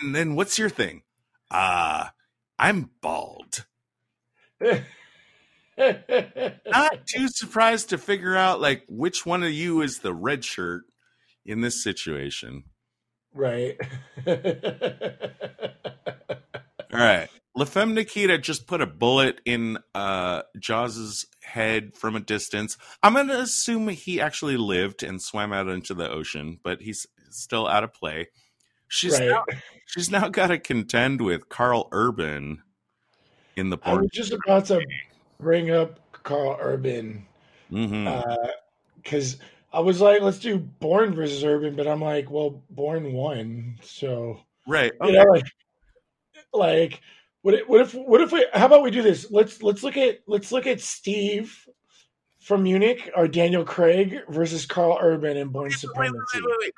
and then what's your thing? Uh I'm bald. Not *laughs* too surprised to figure out like which one of you is the red shirt in this situation. right. *laughs* All right. La Femme Nikita just put a bullet in uh Jaws's head from a distance. I'm gonna assume he actually lived and swam out into the ocean, but he's still out of play. She's right. now, she's now got to contend with Karl Urban in the I was just about to bring up Karl Urban because I was like, let's do Bourne versus Urban, but I'm like, well, Bourne won, so right. you know, like, like what? If, what if? What if we? How about we do this? Let's let's look at let's look at Steve from Munich or Daniel Craig versus Karl Urban in Bourne Supremacy. wait, wait, wait, wait.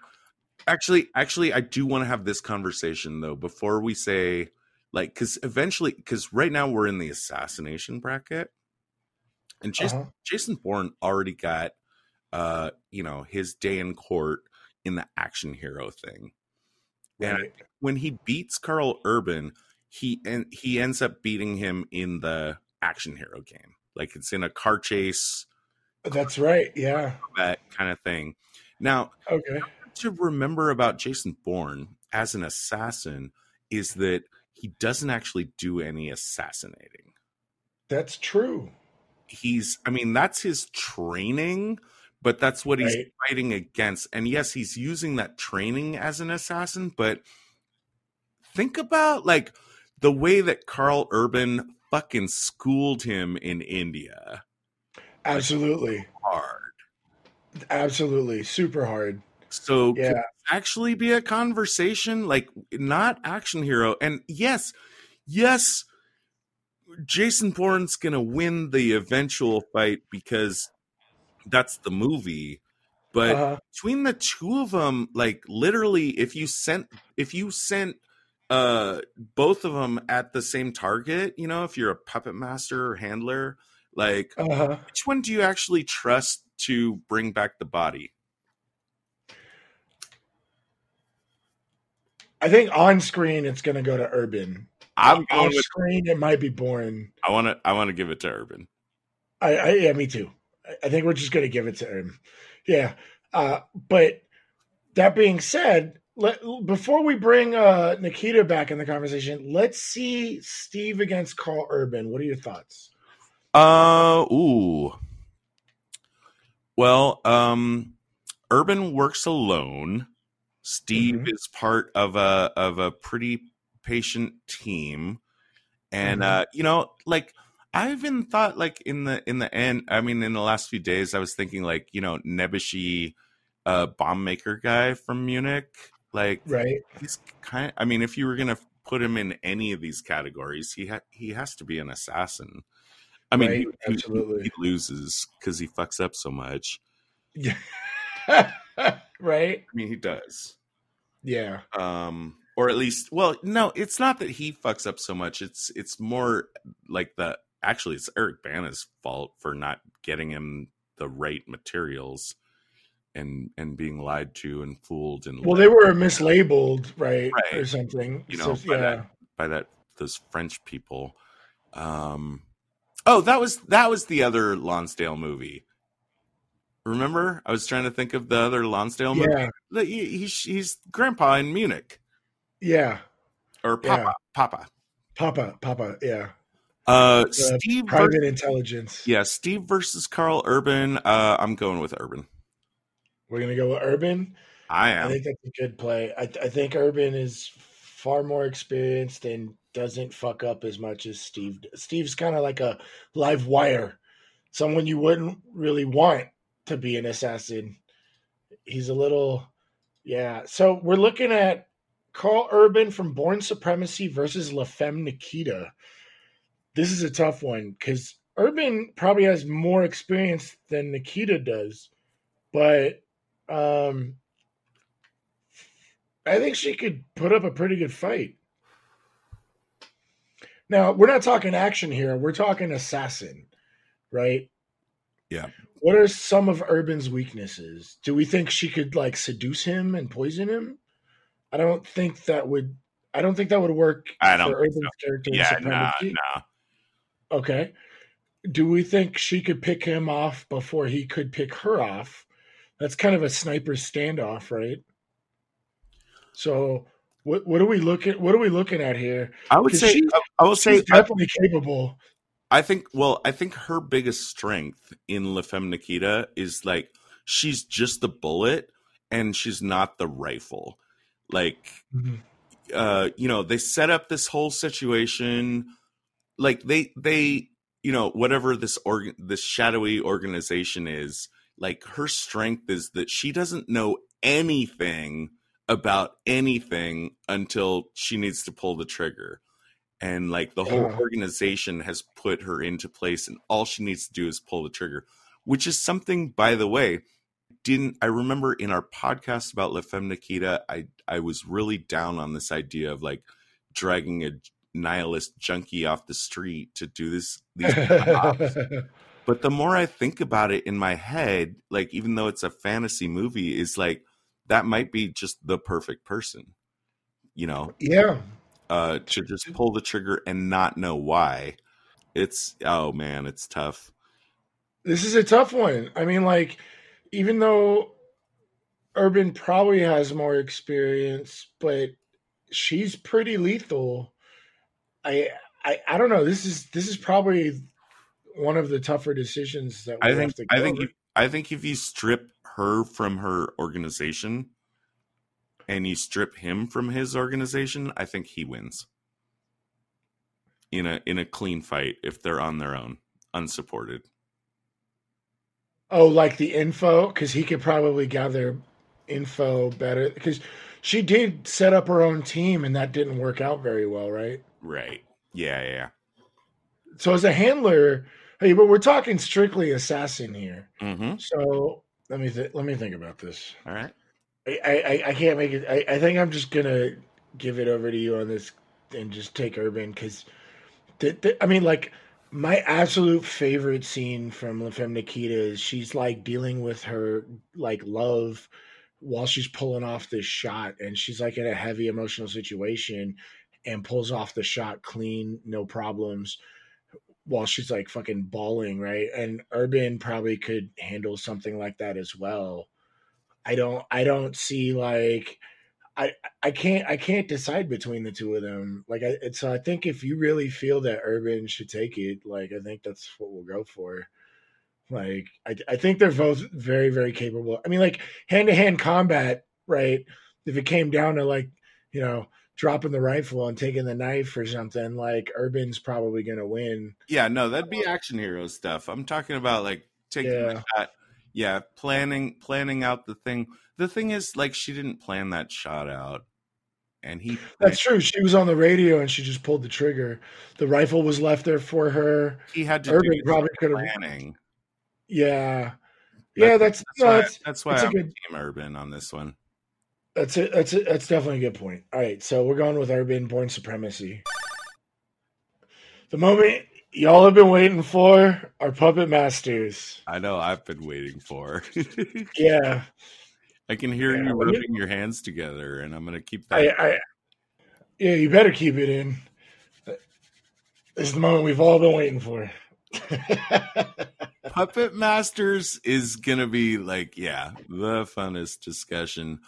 Actually, actually, I do want to have this conversation though before we say like because eventually because right now we're in the assassination bracket, and Jason Uh-huh. Jason Bourne already got uh you know his day in court in the action hero thing. And when he beats Karl Urban, he and he ends up beating him in the action hero game. Like it's in a car chase uh, That's right. Yeah. that kind of thing. Now, Okay. to remember about Jason Bourne as an assassin is that he doesn't actually do any assassinating. That's true. He's, I mean, that's his training, but that's what he's Right. fighting against. And yes, he's using that training as an assassin, but think about like the way that Karl Urban fucking schooled him in India Absolutely. hard. Absolutely. Super hard. So Yeah. actually be a conversation like not action hero and yes yes Jason Bourne's going to win the eventual fight because that's the movie but Uh-huh. between the two of them like literally if you sent if you sent uh both of them at the same target you know if you're a puppet master or handler like Uh-huh. which one do you actually trust to bring back the body I think on screen it's going to go to Urban. I'm going Off with screen it might be Bourne. I want to I want to give it to Urban. I, I yeah, me too. I- I think we're just going to give it to him. Yeah. Uh, but that being said, let, before we bring uh, Nikita back in the conversation, let's see Steve against Karl Urban. What are your thoughts? Uh ooh. Well, um Urban works alone. Steve Mhm. is part of a of a pretty patient team. And Mhm. uh you know, like I even thought like in the in the end, I mean in the last few days I was thinking like, you know, Nebuchadnezzar uh bomb maker guy from Munich, like Right. he's kind I mean if you were going to put him in any of these categories, he ha- he has to be an assassin. I mean, Right, he, he- absolutely. he loses because he fucks up so much. Yeah. *laughs* right? I mean, he does. Yeah. um or at least well no it's not that he fucks up so much it's it's more like the actually it's eric bana's fault for not getting him the right materials and and being lied to and fooled and Well, they were mislabeled, right, Right. or something. You know, So, by yeah. that- by that those french people um oh that was that was the other lonsdale movie remember i was trying to think of the other lonsdale movie Yeah. He, he's he's grandpa in munich Yeah. or Yeah. papa papa Papa, Papa, yeah. uh steve Private intelligence. yeah steve versus karl urban uh i'm going with urban We're gonna go with Urban. i am. I think that's a good play. I, I think Urban is far more experienced and doesn't fuck up as much as Steve. Steve's kind of like a live wire, someone you wouldn't really want to be an assassin. He's a little, yeah. So we're looking at Karl Urban from Bourne Supremacy versus La Femme Nikita. This is a tough one because Urban probably has more experience than Nikita does, but um, I think she could put up a pretty good fight. Now, we're not talking action here. We're talking assassin, right? Yeah. What are some of Urban's weaknesses? Do we think she could like seduce him and poison him? I don't think that would. I don't think that would work I don't for Urban's character. in yeah nah nah Okay. Do we think she could pick him off before he could pick her off? That's kind of a sniper standoff, right? So what what are we looking what are we looking at here? i would say I, I will say definitely capable. I think well, I think her biggest strength in La Femme Nikita is like she's just the bullet and she's not the rifle. Like uh, you know, they set up this whole situation like they they you know, whatever this org this shadowy organization is, like her strength is that she doesn't know anything about anything until she needs to pull the trigger and like the whole organization has put her into place and all she needs to do is pull the trigger which is something by the way didn't i remember in our podcast about la femme nikita i i was really down on this idea of like dragging a nihilist junkie off the street to do this these. *laughs* but the more i think about it in my head like even though it's a fantasy movie is like that might be just the perfect person you know yeah. uh to just pull the trigger and not know why it's oh man it's tough This is a tough one. I mean, like, even though Urban probably has more experience, but she's pretty lethal. I I I don't know. This is this is probably one of the tougher decisions that we i have think to go i think if, i think if you strip her from her organization and you strip him from his organization i think he wins in a in a clean fight if they're on their own unsupported Oh, like the info, because he could probably gather info better. Because she did set up her own team, and that didn't work out very well, right? right yeah, yeah. So as a handler, hey, but we're talking strictly assassin here. mm-hmm So let me th- let me think about this. all right I I, I can't make it. I, I think I'm just gonna give it over to you on this and just take Urban because, th- th- I mean, like my absolute favorite scene from La Femme Nikita is she's like dealing with her like love while she's pulling off this shot, and she's like in a heavy emotional situation and pulls off the shot clean, no problems. While she's like fucking bawling, right? And Urban probably could handle something like that as well. I don't I don't see like I I can't I can't decide between the two of them. Like I so I think if you really feel that Urban should take it, like I think that's what we'll go for. Like I I think they're both very very capable. I mean like hand to hand combat, right? If it came down to like, you know, dropping the rifle and taking the knife or something, like Urban's probably going to win. Yeah, no, that'd be action hero stuff. I'm talking about like taking Yeah. the shot. Yeah, planning planning out the thing. The thing is, like, she didn't plan that shot out, and he That's true. She was on the radio and she just pulled the trigger. The rifle was left there for her. he had to Urban probably could have. planning. Yeah, yeah. That's That's no, why, that's that's why that's a I'm good- Team Urban on this one. That's it. That's it. That's definitely a good point. All right, so we're going with urban bourne supremacy. The moment y'all have been waiting for our puppet masters. I know I've been waiting for. *laughs* Yeah, I can hear Yeah, you rubbing your hands together, and I'm gonna keep that. I, I, yeah, you better keep it in. This is the moment we've all been waiting for. *laughs* Puppet Masters is gonna be like, yeah, the funnest discussion.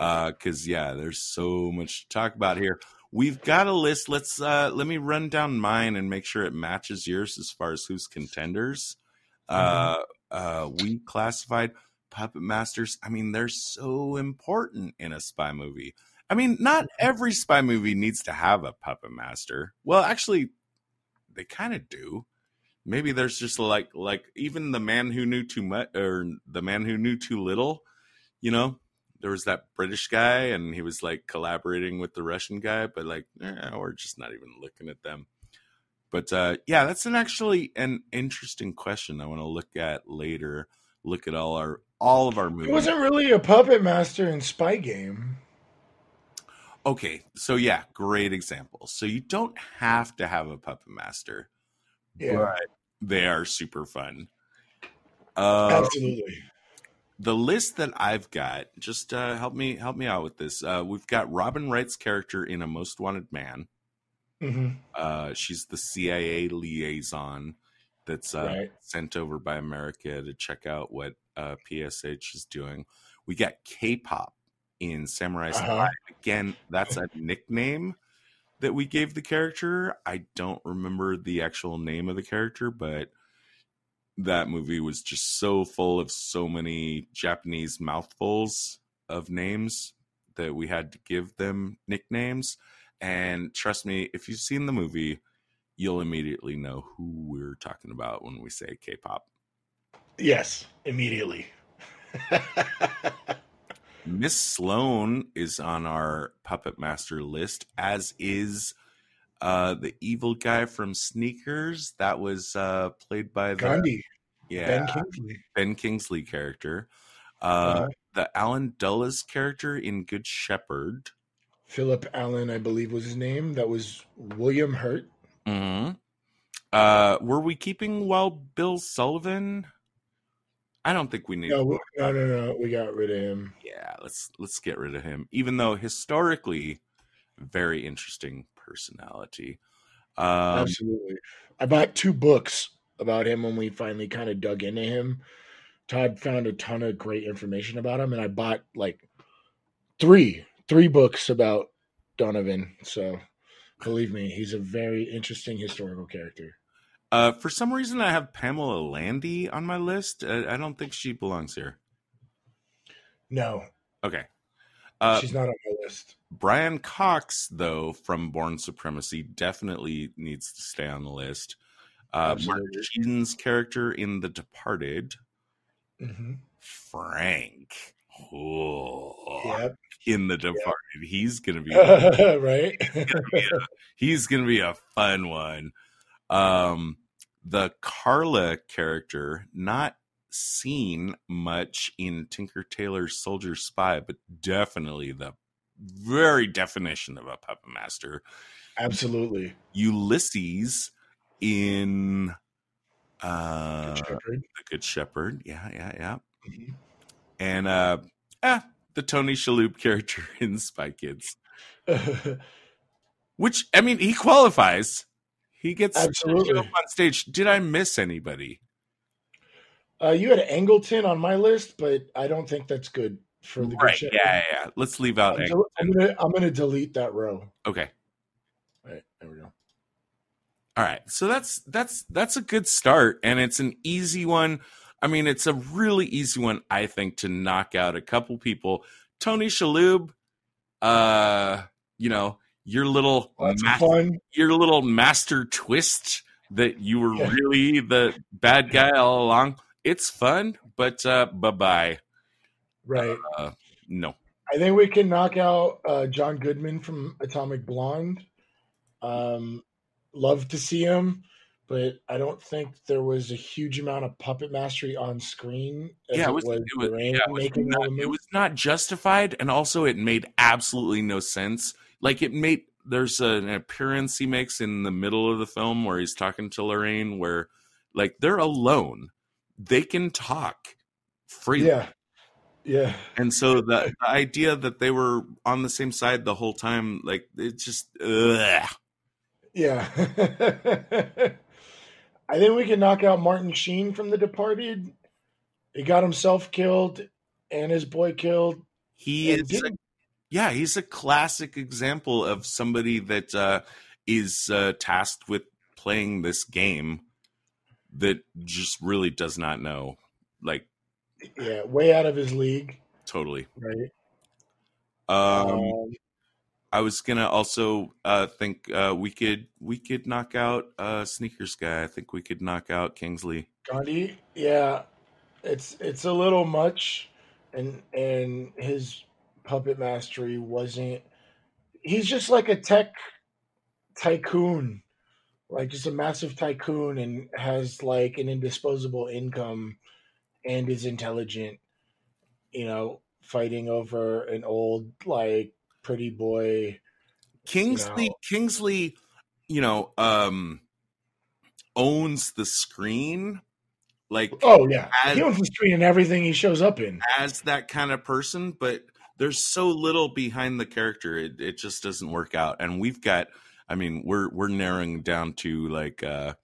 Uh, cause yeah, there's so much to talk about here. We've got a list. Let's uh let me run down mine and make sure it matches yours as far as who's contenders. Uh uh we classified Puppet Masters. I mean, they're so important in a spy movie. I mean, not every spy movie needs to have a puppet master. Well, actually, they kind of do maybe there's just like like even the man who knew too much or the man who knew too little you know there was that british guy and he was like collaborating with the russian guy but like eh, we're just not even looking at them but uh yeah that's an actually an interesting question i want to look at later look at all our all of our movies. It wasn't really a puppet master in Spy Game. okay so yeah great example so you don't have to have a puppet master Yeah, but they are super fun uh absolutely. The list that I've got, just uh, help me help me out with this. Uh, we've got Robin Wright's character in A Most Wanted Man. hmm Uh, she's the CIA liaison that's uh, Right. sent over by America to check out what uh, PSH is doing. We got K-pop in Samurai Uh-huh. Again, that's a nickname that we gave the character. I don't remember the actual name of the character, but that movie was just so full of so many Japanese mouthfuls of names that we had to give them nicknames. And trust me, if you've seen the movie, you'll immediately know who we're talking about when we say K-pop. Yes, immediately. *laughs* Miss Sloane is on our Puppet Master list, as is uh, the evil guy from Sneakers. That was uh, played by the Gandhi, yeah Ben Kingsley. Ben Kingsley character. Uh, Uh-huh. The Allen Dulles character in Good Shepherd. Philip Allen, I believe was his name. That was William Hurt. hmm Uh, were we keeping Wild Bill Sullivan? I don't think we need. No, no, no, no. We got rid of him. yeah, let's let's get rid of him. Even though historically, very interesting personality. Um, Absolutely. I bought two books about him when we finally kind of dug into him. Todd found a ton of great information about him, and I bought like three, three books about Donovan. So believe me, he's a very interesting historical character. uh, for some reason, I have Pamela Landy on my list. I, I don't think she belongs here. No, Okay. Uh, she's not on my list. Brian Cox, though, from Bourne Supremacy, definitely needs to stay on the list. Uh, Mark. Keaton's character in The Departed, hmm Frank. Oh, Yep. in The Departed, he's gonna be *laughs* right. he's gonna be a fun one. Um, the Karla character, not seen much in Tinker Tailor's Soldier Spy, but definitely the very definition of a puppet master. Absolutely. Ulysses in uh, Good Shepherd. The Good Shepherd. Yeah, yeah, yeah. Mhm. And uh, ah, the Tony Shalhoub character *laughs* in Spy Kids, *laughs* which I mean, he qualifies. He gets Absolutely. up on stage. Did I miss anybody? uh, you had Angleton on my list, but I don't think that's good for the Right. Good Yeah, yeah, yeah. Let's leave out. I'm, del- I'm gonna I'm gonna delete that row. Okay. Right there we go. All right. So that's that's that's a good start and it's an easy one. I mean, it's a really easy one I think to knock out a couple people. Tony Shalhoub uh, you know, your little Lots ma- fun. your little master twist that you were Yeah. really the bad guy all along. It's fun, but uh bye-bye. Right. Uh no. I think we can knock out uh, John Goodman from Atomic Blonde. Um, love to see him, but I don't think there was a huge amount of puppet mastery on screen. Yeah, it was, it, was, Lorraine yeah, it was not, it was not justified, and also it made absolutely no sense. Like it made there's an appearance he makes in the middle of the film where he's talking to Lorraine, where like they're alone, they can talk freely. Yeah, yeah. And so the, the idea that they were on the same side the whole time, like it just, ugh. Yeah. *laughs* I think we can knock out Martin Sheen from The Departed. He got himself killed and his boy killed. he is, a, yeah, he's a classic example of somebody that uh, is uh, tasked with playing this game that just really does not know, like Yeah, way out of his league. totally. Right. Um, Um, I was gonna also uh, think uh, we could we could knock out uh, sneakers guy. I think we could knock out Kingsley. Gandhi, yeah, it's it's a little much, and and his puppet mastery wasn't. He's just like a tech tycoon, like just a massive tycoon, and has like an indisposable income, and is intelligent. You know, fighting over an old like pretty boy. Kingsley know. Kingsley, you know, um owns the screen like Oh yeah, As- he owns the screen and everything he shows up in. as that kind of person, but there's so little behind the character. It it just doesn't work out. And we've got I mean, we're we're narrowing down to like uh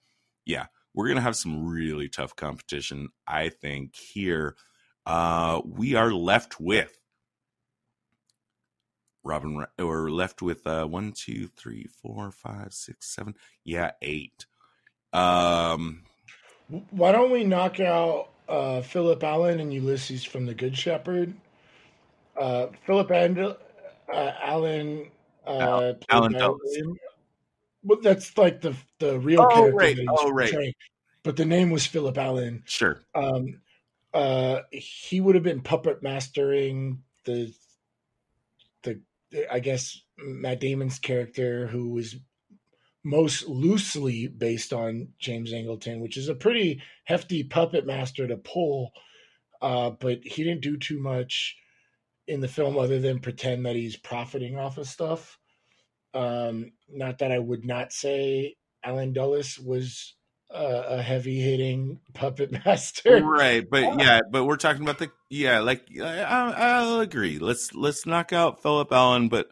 yeah, we're going to have some really tough competition I think here. Uh we are left with Robin, or left with uh, one, two, three, four, five, six, seven. Yeah, eight. Um, Why don't we knock out uh, Philip Allen and Ulysses from The Good Shepherd? Uh, Philip and uh, Allen. Uh, Al- played Alan. William- Well, that's like the the real Oh, character. right. Oh, right. portraying. But the name was Philip Allen. sure. Um, uh, he would have been puppet mastering the the I guess Matt Damon's character, who was most loosely based on James Angleton, which is a pretty hefty puppet master to pull. Uh, but he didn't do too much in the film other than pretend that he's profiting off of stuff. Um, not that I would not say Allen Dulles was uh, a heavy hitting puppet *laughs* master. Right, but yeah, but we're talking about the yeah, like I, I- I'll agree. Let's let's knock out Philip Allen, but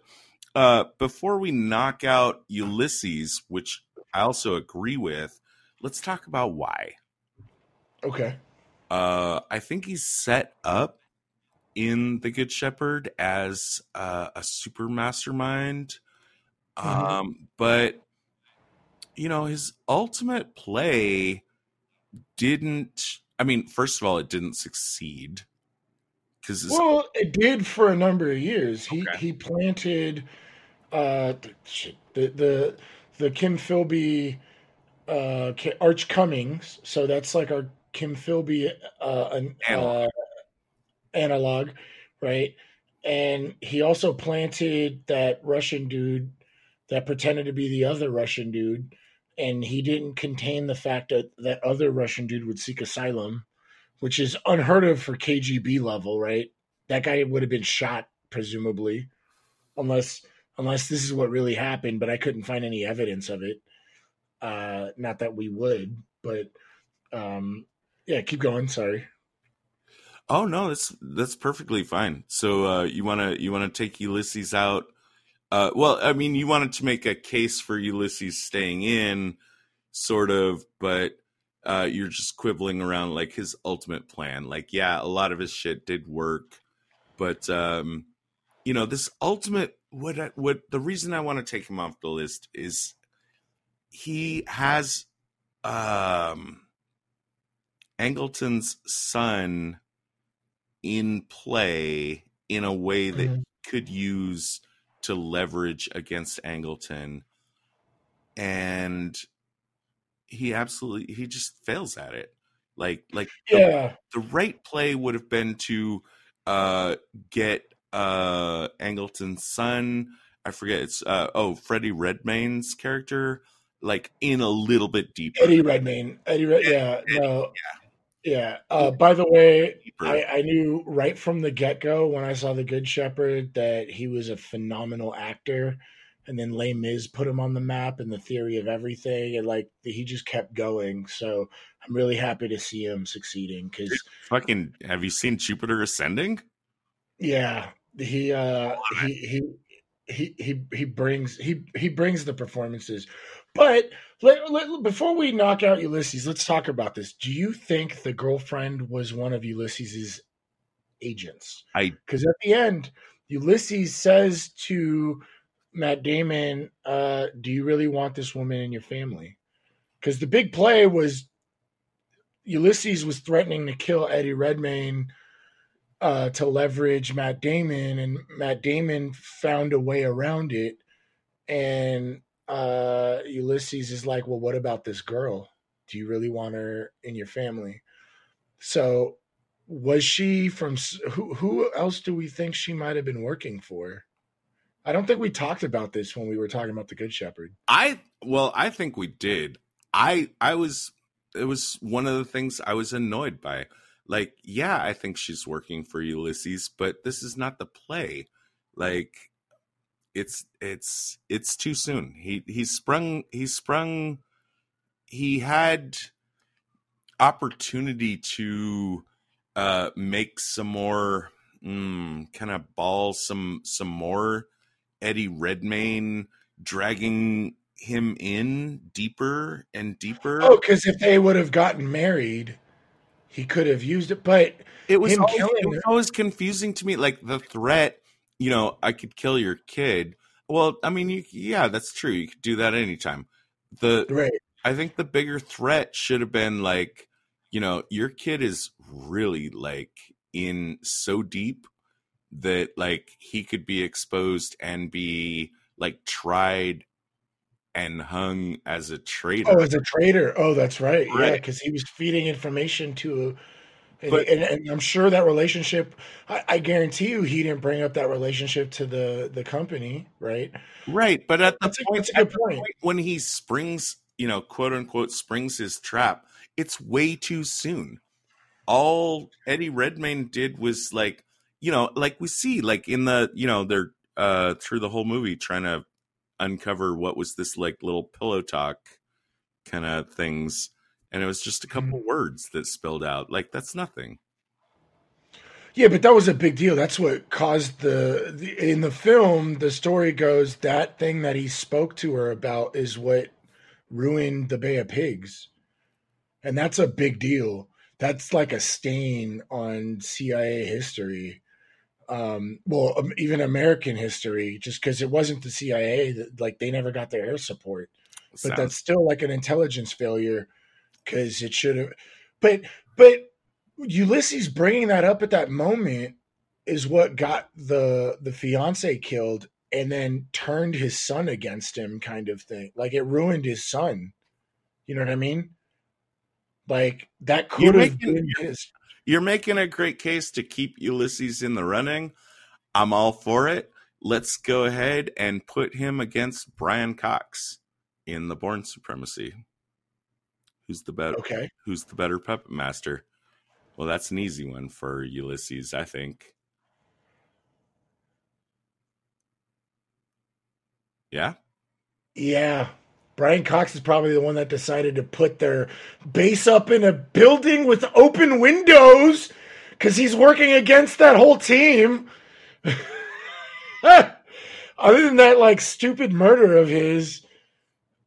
uh, before we knock out Ulysses, which I also agree with, let's talk about why. Okay. Uh, I think he's set up in the Good Shepherd as uh, a super mastermind, Mhm. um, but you know his ultimate play didn't. I mean, first of all, it didn't succeed because Well, it did for a number of years. He Okay. he planted uh the the the Kim Philby uh Arch Cummings. So that's like our Kim Philby uh an Analog. uh analog, right? And he also planted that Russian dude that pretended to be the other Russian dude and he didn't contain the fact that that other Russian dude would seek asylum, which is unheard of for KGB level, right? That guy would have been shot, presumably, unless unless this is what really happened. But I couldn't find any evidence of it. Uh, not that we would, but um, yeah. Keep going. Sorry. Oh no, that's that's perfectly fine. So uh, you want to you want to take Ulysses out? Uh, well, I mean, you wanted to make a case for Ulysses staying in, sort of, but uh, you're just quibbling around like his ultimate plan. Like, yeah, a lot of his shit did work, but um, you know, this ultimate what I, what the reason I want to take him off the list is he has um Angleton's son in play in a way that Mhm. he could use to leverage against Angleton and he absolutely he just fails at it like like the, Yeah. the right play would have been to uh get uh Angleton's son. I forget it's uh oh Freddie Redmayne's character, like in a little bit deeper. Eddie Redmayne. Eddie, Red, yeah, Eddie, no, yeah. Yeah. Uh, by the way, I, I, knew right from the get go when I saw the Good Shepherd that he was a phenomenal actor, and then Les Mis put him on the map and the theory of everything, and like he just kept going. So I'm really happy to see him succeeding because fucking. Have you seen Jupiter Ascending? Yeah, he uh he he he he he brings he he brings the performances. But let, let, before we knock out Ulysses, let's talk about this. Do you think the girlfriend was one of Ulysses's agents? I because at the end, Ulysses says to Matt Damon, uh, "Do you really want this woman in your family?" Because the big play was Ulysses was threatening to kill Eddie Redmayne uh, to leverage Matt Damon, and Matt Damon found a way around it. And uh, Ulysses is like, "Well, what about this girl? Do you really want her in your family?" So, was she from who? Who else do we think she might have been working for? I don't think we talked about this when we were talking about the Good Shepherd. I well, I think we did. I I was it was one of the things I was annoyed by like yeah i think she's working for ulysses but this is not the play like it's it's it's too soon he he sprung he sprung he had opportunity to uh make some more mm, kind of ball some some more eddie redmayne dragging him in deeper and deeper oh because if they would have gotten married he could have used it, but it was, always, it was always confusing to me. Like the threat, you know, I could kill your kid. Well, I mean, you, yeah, that's true. You could do that anytime. The right. I think the bigger threat should have been like, you know, your kid is really like in so deep that like he could be exposed and be like tried and hung as a traitor. Oh, as a traitor. Oh, that's right. right. Yeah, because he was feeding information to. And, but, and, and, I'm sure that relationship. I, I, guarantee you, he didn't bring up that relationship to the the company, right? Right, but at the that's point, a, good point. point when he springs, you know, quote unquote, springs his trap, it's way too soon. All Eddie Redmayne did was like, you know, like we see, like in the, you know, they're uh through the whole movie trying to uncover what was this like little pillow talk kind of things and it was just a couple mm. words that spilled out like that's nothing. Yeah but that was a big deal. That's what caused the, the in the film the story goes that thing that he spoke to her about is what ruined the bay of pigs. And that's a big deal. That's like a stain on cia history. Um, well, um, even American history, just because it wasn't the CIA, that, like they never got their air support. But Sounds- that's still like an intelligence failure because it should have. But but Ulysses bringing that up at that moment is what got the the fiance killed and then turned his son against him, kind of thing. Like it ruined his son. You know what I mean? Like that could have been his you're making a great case to keep Ulysses in the running. I'm all for it. Let's go ahead and put him against Brian Cox in the Bourne Supremacy. Who's the better? Okay. Who's the better puppet master? Well, that's an easy one for Ulysses, I think. Yeah. Yeah. Brian Cox is probably the one that decided to put their base up in a building with open windows because he's working against that whole team. *laughs* Other than that, like stupid murder of his,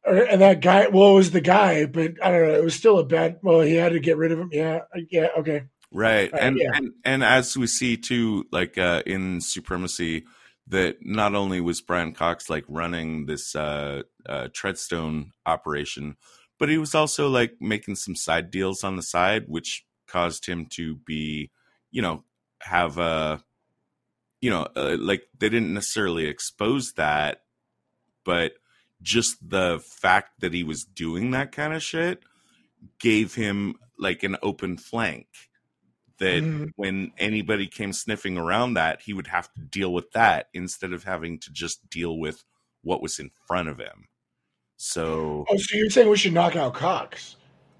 and that guy. Well, it was the guy, but I don't know. It was still a bad. Well, he had to get rid of him. Yeah, yeah, okay. Right, and, yeah. and and as we see too, like uh, in Supremacy, that not only was Brian Cox like running this uh, uh, Treadstone operation, but he was also like making some side deals on the side, which caused him to be, you know, have a, you know, uh, like they didn't necessarily expose that, but just the fact that he was doing that kind of shit gave him like an open flank that Mhm. when anybody came sniffing around that, he would have to deal with that instead of having to just deal with what was in front of him. So Oh, so you're saying we should knock out Cox?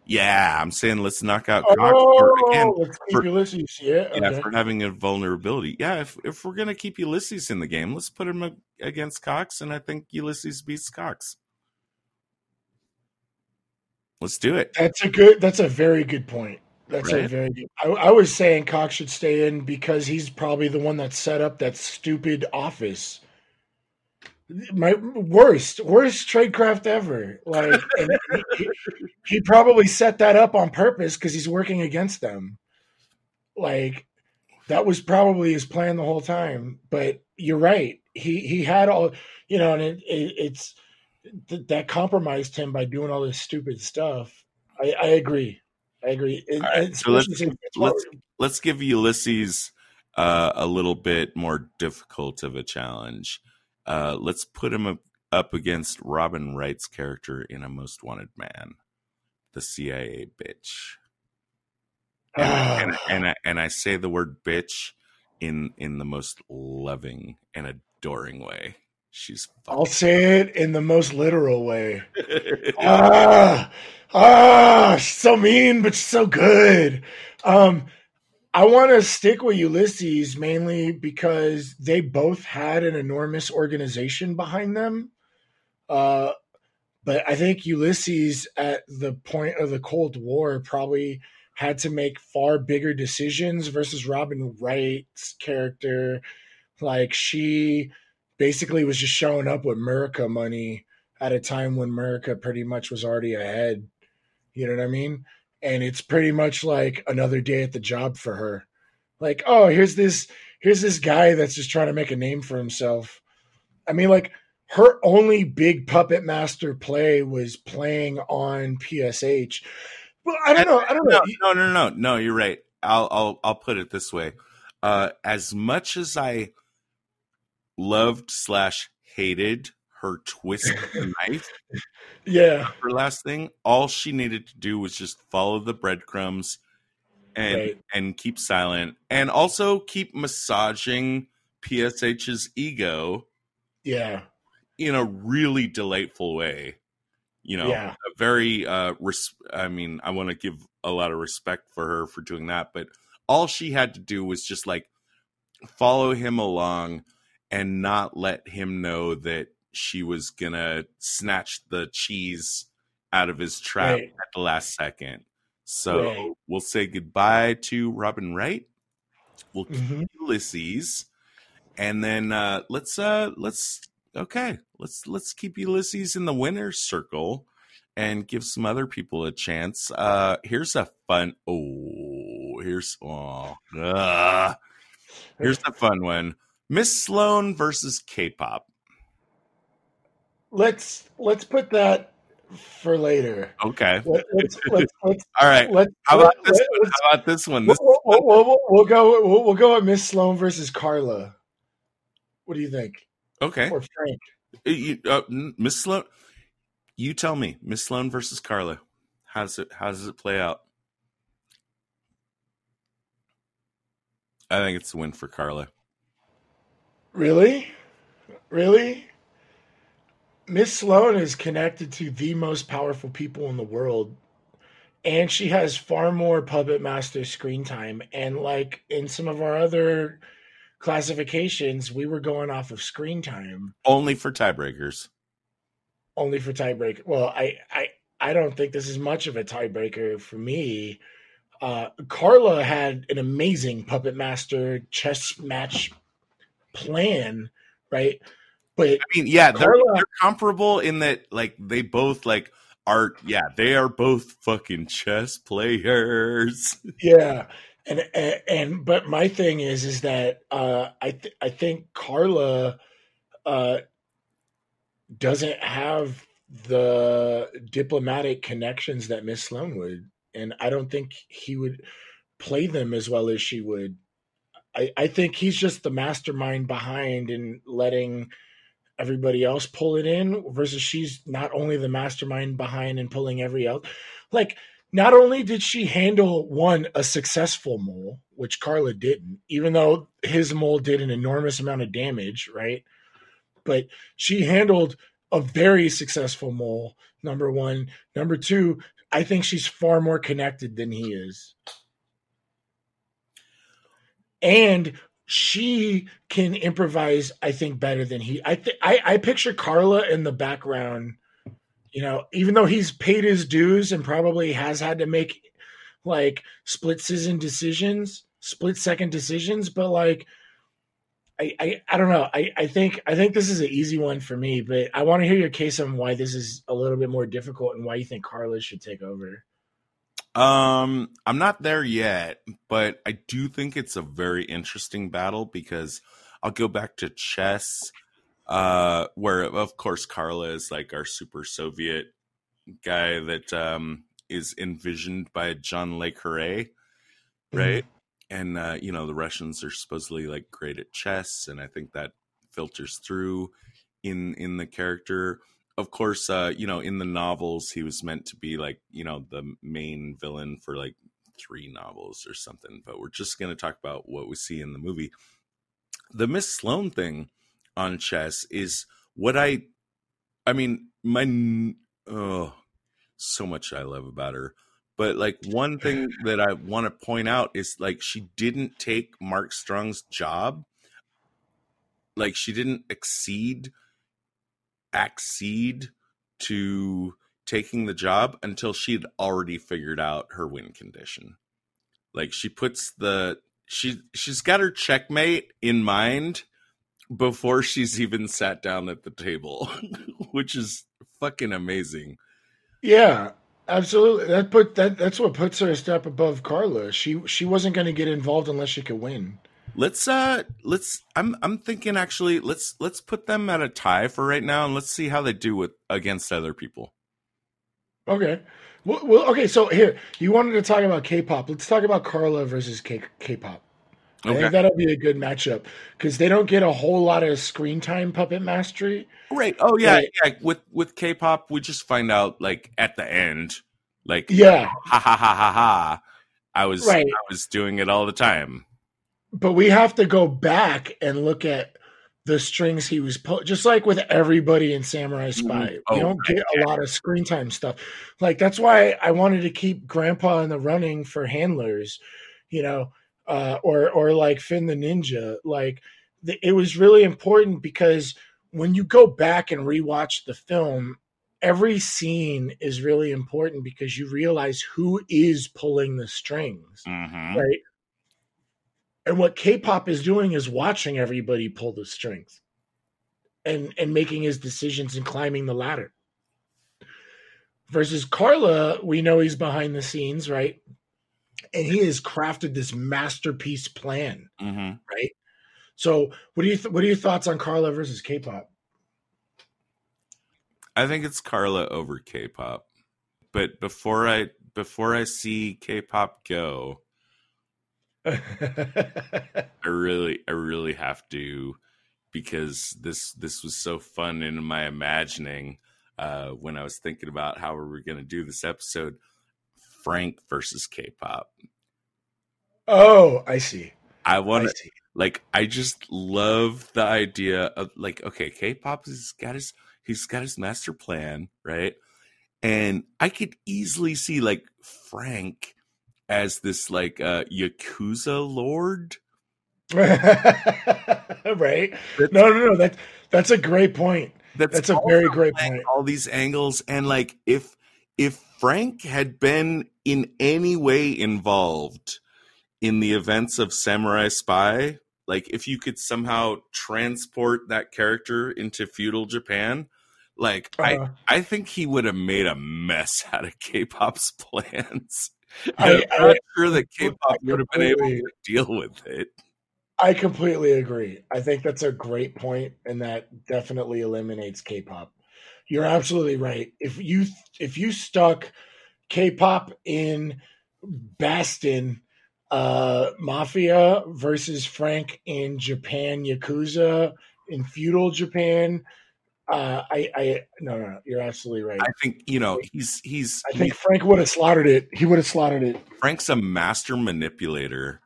Yeah, I'm saying let's knock out Cox for, Oh, again let's keep for- Ulysses. Yeah, yeah, okay. for having a vulnerability. Yeah, if if we're gonna keep Ulysses in the game, let's put him against Cox, and I think Ulysses beats Cox. Let's do it. That's a good. That's a very good point. That's a very good. I, I was saying Cox should stay in because he's probably the one that set up that stupid office. My worst, worst tradecraft ever. Like *laughs* he, he probably set that up on purpose because he's working against them. Like that was probably his plan the whole time. But you're right. He he had all you know, and it, it, it's th- that compromised him by doing all this stupid stuff. I, I agree. I agree. All right, so let's- especially since it's let's- Let's give Ulysses uh, a little bit more difficult of a challenge. Uh, let's put him up, up against Robin Wright's character in A Most Wanted Man, the CIA bitch. And, Ah. and, and, I, and I say the word bitch in in the most loving and adoring way. She's I'll say it in the most literal way. *laughs* ah, ah, she's so mean, but she's so good. Um, I want to stick with Ulysses mainly because they both had an enormous organization behind them. Uh, but I think Ulysses, at the point of the Cold War, probably had to make far bigger decisions versus Robin Wright's character. Like she basically was just showing up with America money at a time when America pretty much was already ahead. You know what I mean? And it's pretty much like another day at the job for her. Like, oh, here's this here's this guy that's just trying to make a name for himself. I mean, like her only big puppet master play was playing on PSH. Well, I don't know. I don't know. no, no, no, no, no. You're right. I'll, I'll, I'll put it this way. Uh, as much as I loved slash hated her twist the knife, *laughs* Yeah, her last thing, all she needed to do was just follow the breadcrumbs and Right. and keep silent, and also keep massaging PSH's ego yeah, in a really delightful way. You know, Yeah. a very uh res- I mean, I want to give a lot of respect for her for doing that, but all she had to do was just like follow him along and not let him know that she was going to snatch the cheese out of his trap Right. at the last second. So, Right. we'll say goodbye to Robin Wright. We'll keep Mhm. Ulysses and then uh let's uh let's okay let's let's keep ulysses in the winner's circle and give some other people a chance uh here's a fun oh here's oh uh, here's the fun one miss sloane versus k-pop let's let's put that for later. okay Let, let's let's *laughs* let's all right let's how about this one how about this one We'll, this we'll, we'll, we'll, we'll go. We'll, we'll go with Miss Sloane versus Karla. What do you think? okay Or Frank? You- uh, miss sloane you tell me miss sloane versus karla how does it how does it play out i think it's a win for karla Really, really. Miss Sloane is connected to the most powerful people in the world, and she has far more puppet master screen time. And like in some of our other classifications, we were going off of screen time. only for tiebreakers only for tiebreaker. Well, I, I, I don't think this is much of a tiebreaker for me. Uh, Karla had an amazing puppet master chess match plan, right? But I mean, yeah, they're, Karla- they're comparable in that, like, they both like are. Yeah, they are both fucking chess players. *laughs* yeah, and and, and but my thing is, is that uh, I th- I think Karla uh, doesn't have the diplomatic connections that Miss Sloane would, and I don't think he would play them as well as she would. I, I think he's just the mastermind behind and letting everybody else pull it in versus she's not only the mastermind behind and pulling every out like not only did she handle one a successful mole, which Karla didn't, even though his mole did an enormous amount of damage, right? But she handled a very successful mole. Number one, number two, I think she's far more connected than he is, and she can improvise. I think better than he. I I, I picture Karla in the background you know, even though he's paid his dues and probably has had to make like split season decisions, split second decisions, but like I, I, I don't know. I, I think I think this is an easy one for me, but I want to hear your case on why this is a little bit more difficult and why you think Karla should take over. Um, I'm not there yet, but I do think it's a very interesting battle because I'll go back to chess uh, where of course Karla is like our super Soviet guy that um, is envisioned by John Le Carre, right? Mm-hmm. And uh, you know the Russians are supposedly like great at chess, and I think that filters through in in the character. Of course, uh, you know in the novels he was meant to be like you know the main villain for like three novels or something. But we're just going to talk about what we see in the movie. The Miss Sloane thing on chess is what I I mean, my oh so much I love about her. But like one thing that I want to point out is like she didn't take Mark Strong's job. Like she didn't exceed accede to taking the job until she had already figured out her win condition. Like she puts the she she's got her checkmate in mind before she's even sat down at the table, *laughs* which is fucking amazing. Yeah, absolutely. That put that that's what puts her a step above Karla. She she wasn't going to get involved unless she could win. Let's uh let's I'm I'm thinking actually let's let's put them at a tie for right now and let's see how they do with against other people. Okay. Well, well okay, so here, you wanted to talk about K-pop. Let's talk about Karla versus K- K-pop. I think that'll be a good matchup because they don't get a whole lot of screen time puppet mastery. Right. Oh yeah, yeah. With with K-pop, we just find out like at the end, like yeah, ha ha ha ha ha. I was right. I was doing it all the time. But we have to go back and look at the strings he was po- just like with everybody in Samurai mm-hmm. Spy. Oh, we don't get a lot of screen time stuff. Like that's why I wanted to keep Grandpa in the running for handlers. You know, uh, or or like Finn the Ninja. Like the, it was really important because when you go back and rewatch the film, every scene is really important because you realize who is pulling the strings, mm-hmm. right? And what K-pop is doing is watching everybody pull the strings and and making his decisions and climbing the ladder. Versus Karla, we know he's behind the scenes, right? and he has crafted this masterpiece plan, mm-hmm. right? So, what do you th- what are your thoughts on Karla versus K-pop? I think it's Karla over K-pop, but before I before I see K-pop go, *laughs* I really I really have to because this this was so fun in my imagining uh, when I was thinking about how we were going to do this episode. Frank versus K-pop. Oh, I see. I want to like I just love the idea of like okay, K-pop has got his he's got his master plan, right? And I could easily see like Frank as this like uh yakuza lord. *laughs* right. That's, no, no, no. That that's a great point. That's, that's a very great point. All these angles and like if if Frank had been in any way involved in the events of Samurai Spy, like if you could somehow transport that character into feudal Japan, like uh, I uh-huh. I think he would have made a mess *laughs* out of K-pop's plans. I, am not sure that K-pop would have been able to deal with it. I completely agree. I think that's a great point, and that definitely eliminates K-pop. You're absolutely right. If you if you stuck K-pop in Boston uh, Mafia versus Frank in Japan Yakuza in feudal Japan, Uh, I, I, no, no, no, you're absolutely right. I think you know he's he's I think Frank would have slaughtered it. He would have slaughtered it. Frank's a master manipulator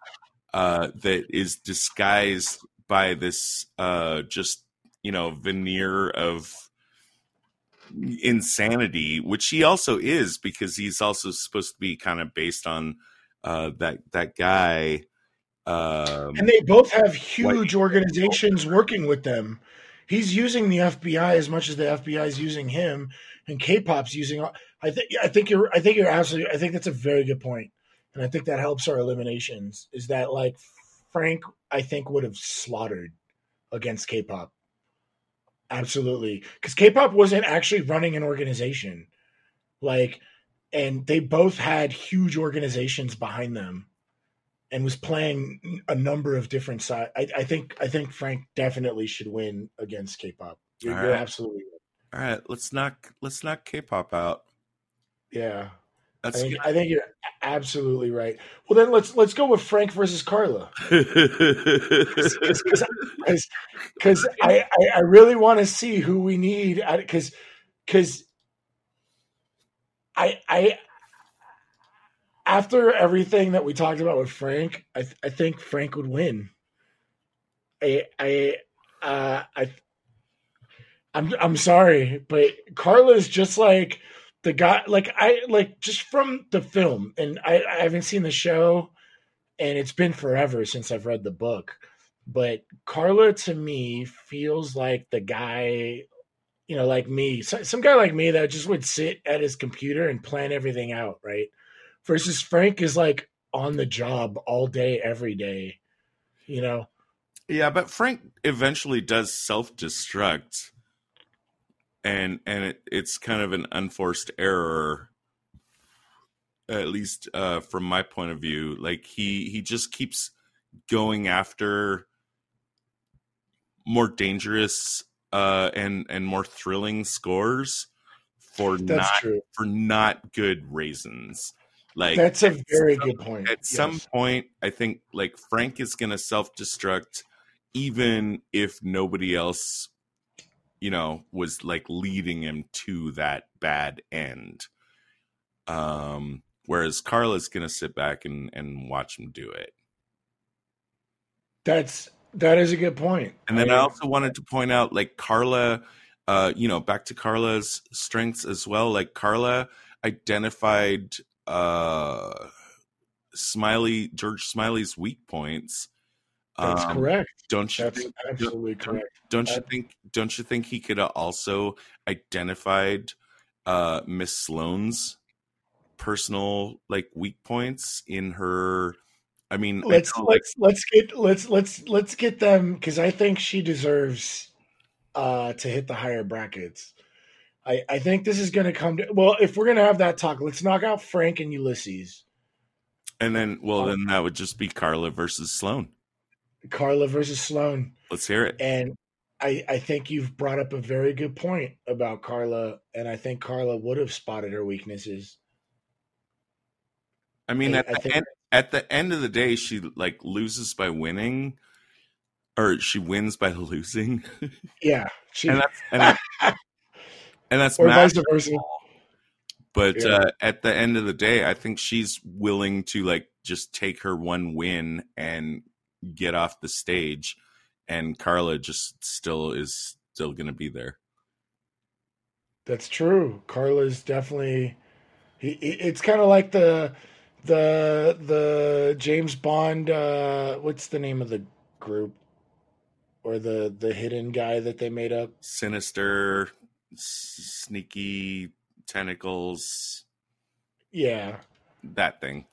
uh, that is disguised by this uh, just you know veneer of insanity, which he also is because he's also supposed to be kind of based on uh, that that guy. Um, And they both have huge organizations working with them. He's using the FBI as much as the FBI is using him, and K-pop's using. I think. I think you're. I think you're absolutely. I think that's a very good point, and I think that helps our eliminations. Is that like Frank? I think would have slaughtered against K-pop. Absolutely, because K-pop wasn't actually running an organization, like, and they both had huge organizations behind them and was playing a number of different sides. I, I, think I think Frank definitely should win against K-pop. You're, All you're absolutely right. all right, let's knock let's knock K-pop out. yeah. I think I think you're absolutely right. Well, then let's let's go with Frank versus Karla *laughs* because I, I I really want to see who we need because because I I after everything that we talked about with Frank, I I think Frank would win. I I uh I I'm I'm sorry, but Karla's just like the guy like I like just from the film and I, I haven't seen the show and it's been forever since I've read the book. But Karla to me feels like the guy, you know, like me, some guy like me that just would sit at his computer and plan everything out, right? Versus Frank is like on the job all day, every day, you know. Yeah, but Frank eventually does self destruct, and and it, it's kind of an unforced error, at least uh, from my point of view. Like he he just keeps going after more dangerous uh, and and more thrilling scores for That's not true. for not good reasons. Like That's a very some- good point. at some point i think like frank is going to self-destruct even if nobody else you know was like leading him to that bad end um whereas karla's going to sit back and and watch him do it That's that is a good point. and then i also wanted to point out like karla uh you know back to karla's strengths as well like karla identified uh smiley george smiley's weak points that's Um, correct. don't you That's think absolutely don't- correct. don't you That- think don't you think he could have also identified uh miss sloane's personal like weak points in her i mean let's know, let's let's get let's let's let's get them because I think she deserves uh to hit the higher brackets. I I think this is going to come to well if we're going to have that talk, let's knock out Frank and Ulysses, and then well um, then that would just be karla versus sloane. Karla versus Sloane, let's hear it. And I I think you've brought up a very good point about Karla, and I think Karla would have spotted her weaknesses. i mean I- at I the think- end at the end of the day she like loses by winning or she wins by *laughs* losing. Yeah, she and that's and, that, *laughs* and that's or vice versa. But Yeah. uh, at the end of the day, I think she's willing to like just take her one win and get off the stage, and Karla just still is still going to be there. That's true. Karla's definitely. He, he- it's kind of like the the the James Bond. Uh, what's the name of the group or the the hidden guy that they made up? Sinister, sneaky tentacles, Yeah, that thing.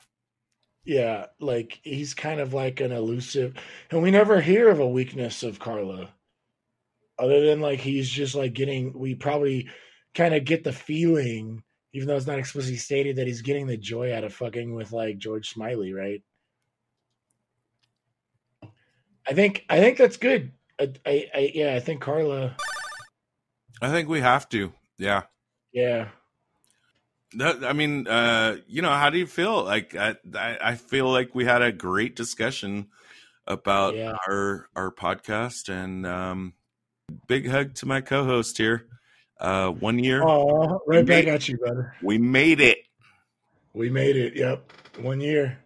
yeah. Like he's kind of like an elusive, and we never hear of a weakness of Karla, other than like he's just like getting. We probably kind of get the feeling, even though it's not explicitly stated, that he's getting the joy out of fucking with like George Smiley, right? I think I think that's good. I, I, I yeah, I think Karla. I think we have to. Yeah. Yeah, That, I mean, uh, you know, how do you feel? Like, I, I, I feel like we had a great discussion about Yeah. our our podcast, and um, big hug to my co-host here. Uh, one year. Oh, right back at you, brother. We made it. We made it. Yep, one year.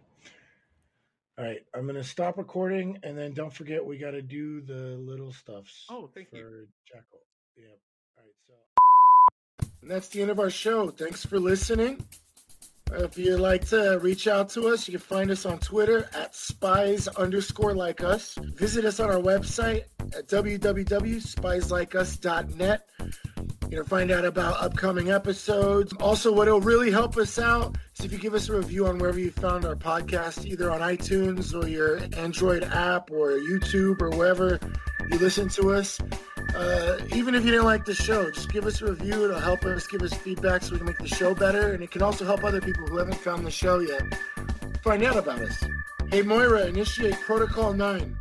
All right, I'm gonna stop recording, and then don't forget we got to do the little stuffs. Oh, thank for you. Jackal. Yep. And that's the end of our show. Thanks for listening. If you'd like to reach out to us, you can find us on Twitter at spies underscore like us. Visit us on our website at www.spieslikeus.net. You know, find out about upcoming episodes. Also, what will really help us out is if you give us a review on wherever you found our podcast, either on iTunes or your Android app or YouTube or wherever you listen to us. Uh, even if you didn't like the show, just give us a review. It'll help us give us feedback so we can make the show better. And it can also help other people who haven't found the show yet find out about us. Hey, Moira, initiate Protocol 9.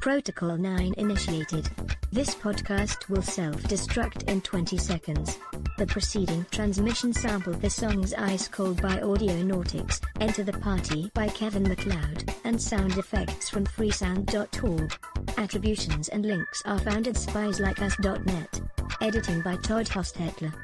Protocol 9 initiated. This podcast will self-destruct in 20 seconds. The preceding transmission sampled the songs Ice Cold by Audionautix, Enter the Party by Kevin MacLeod, and sound effects from freesound.org. Attributions and links are found at spieslikeus.net. Editing by Todd Hostetler.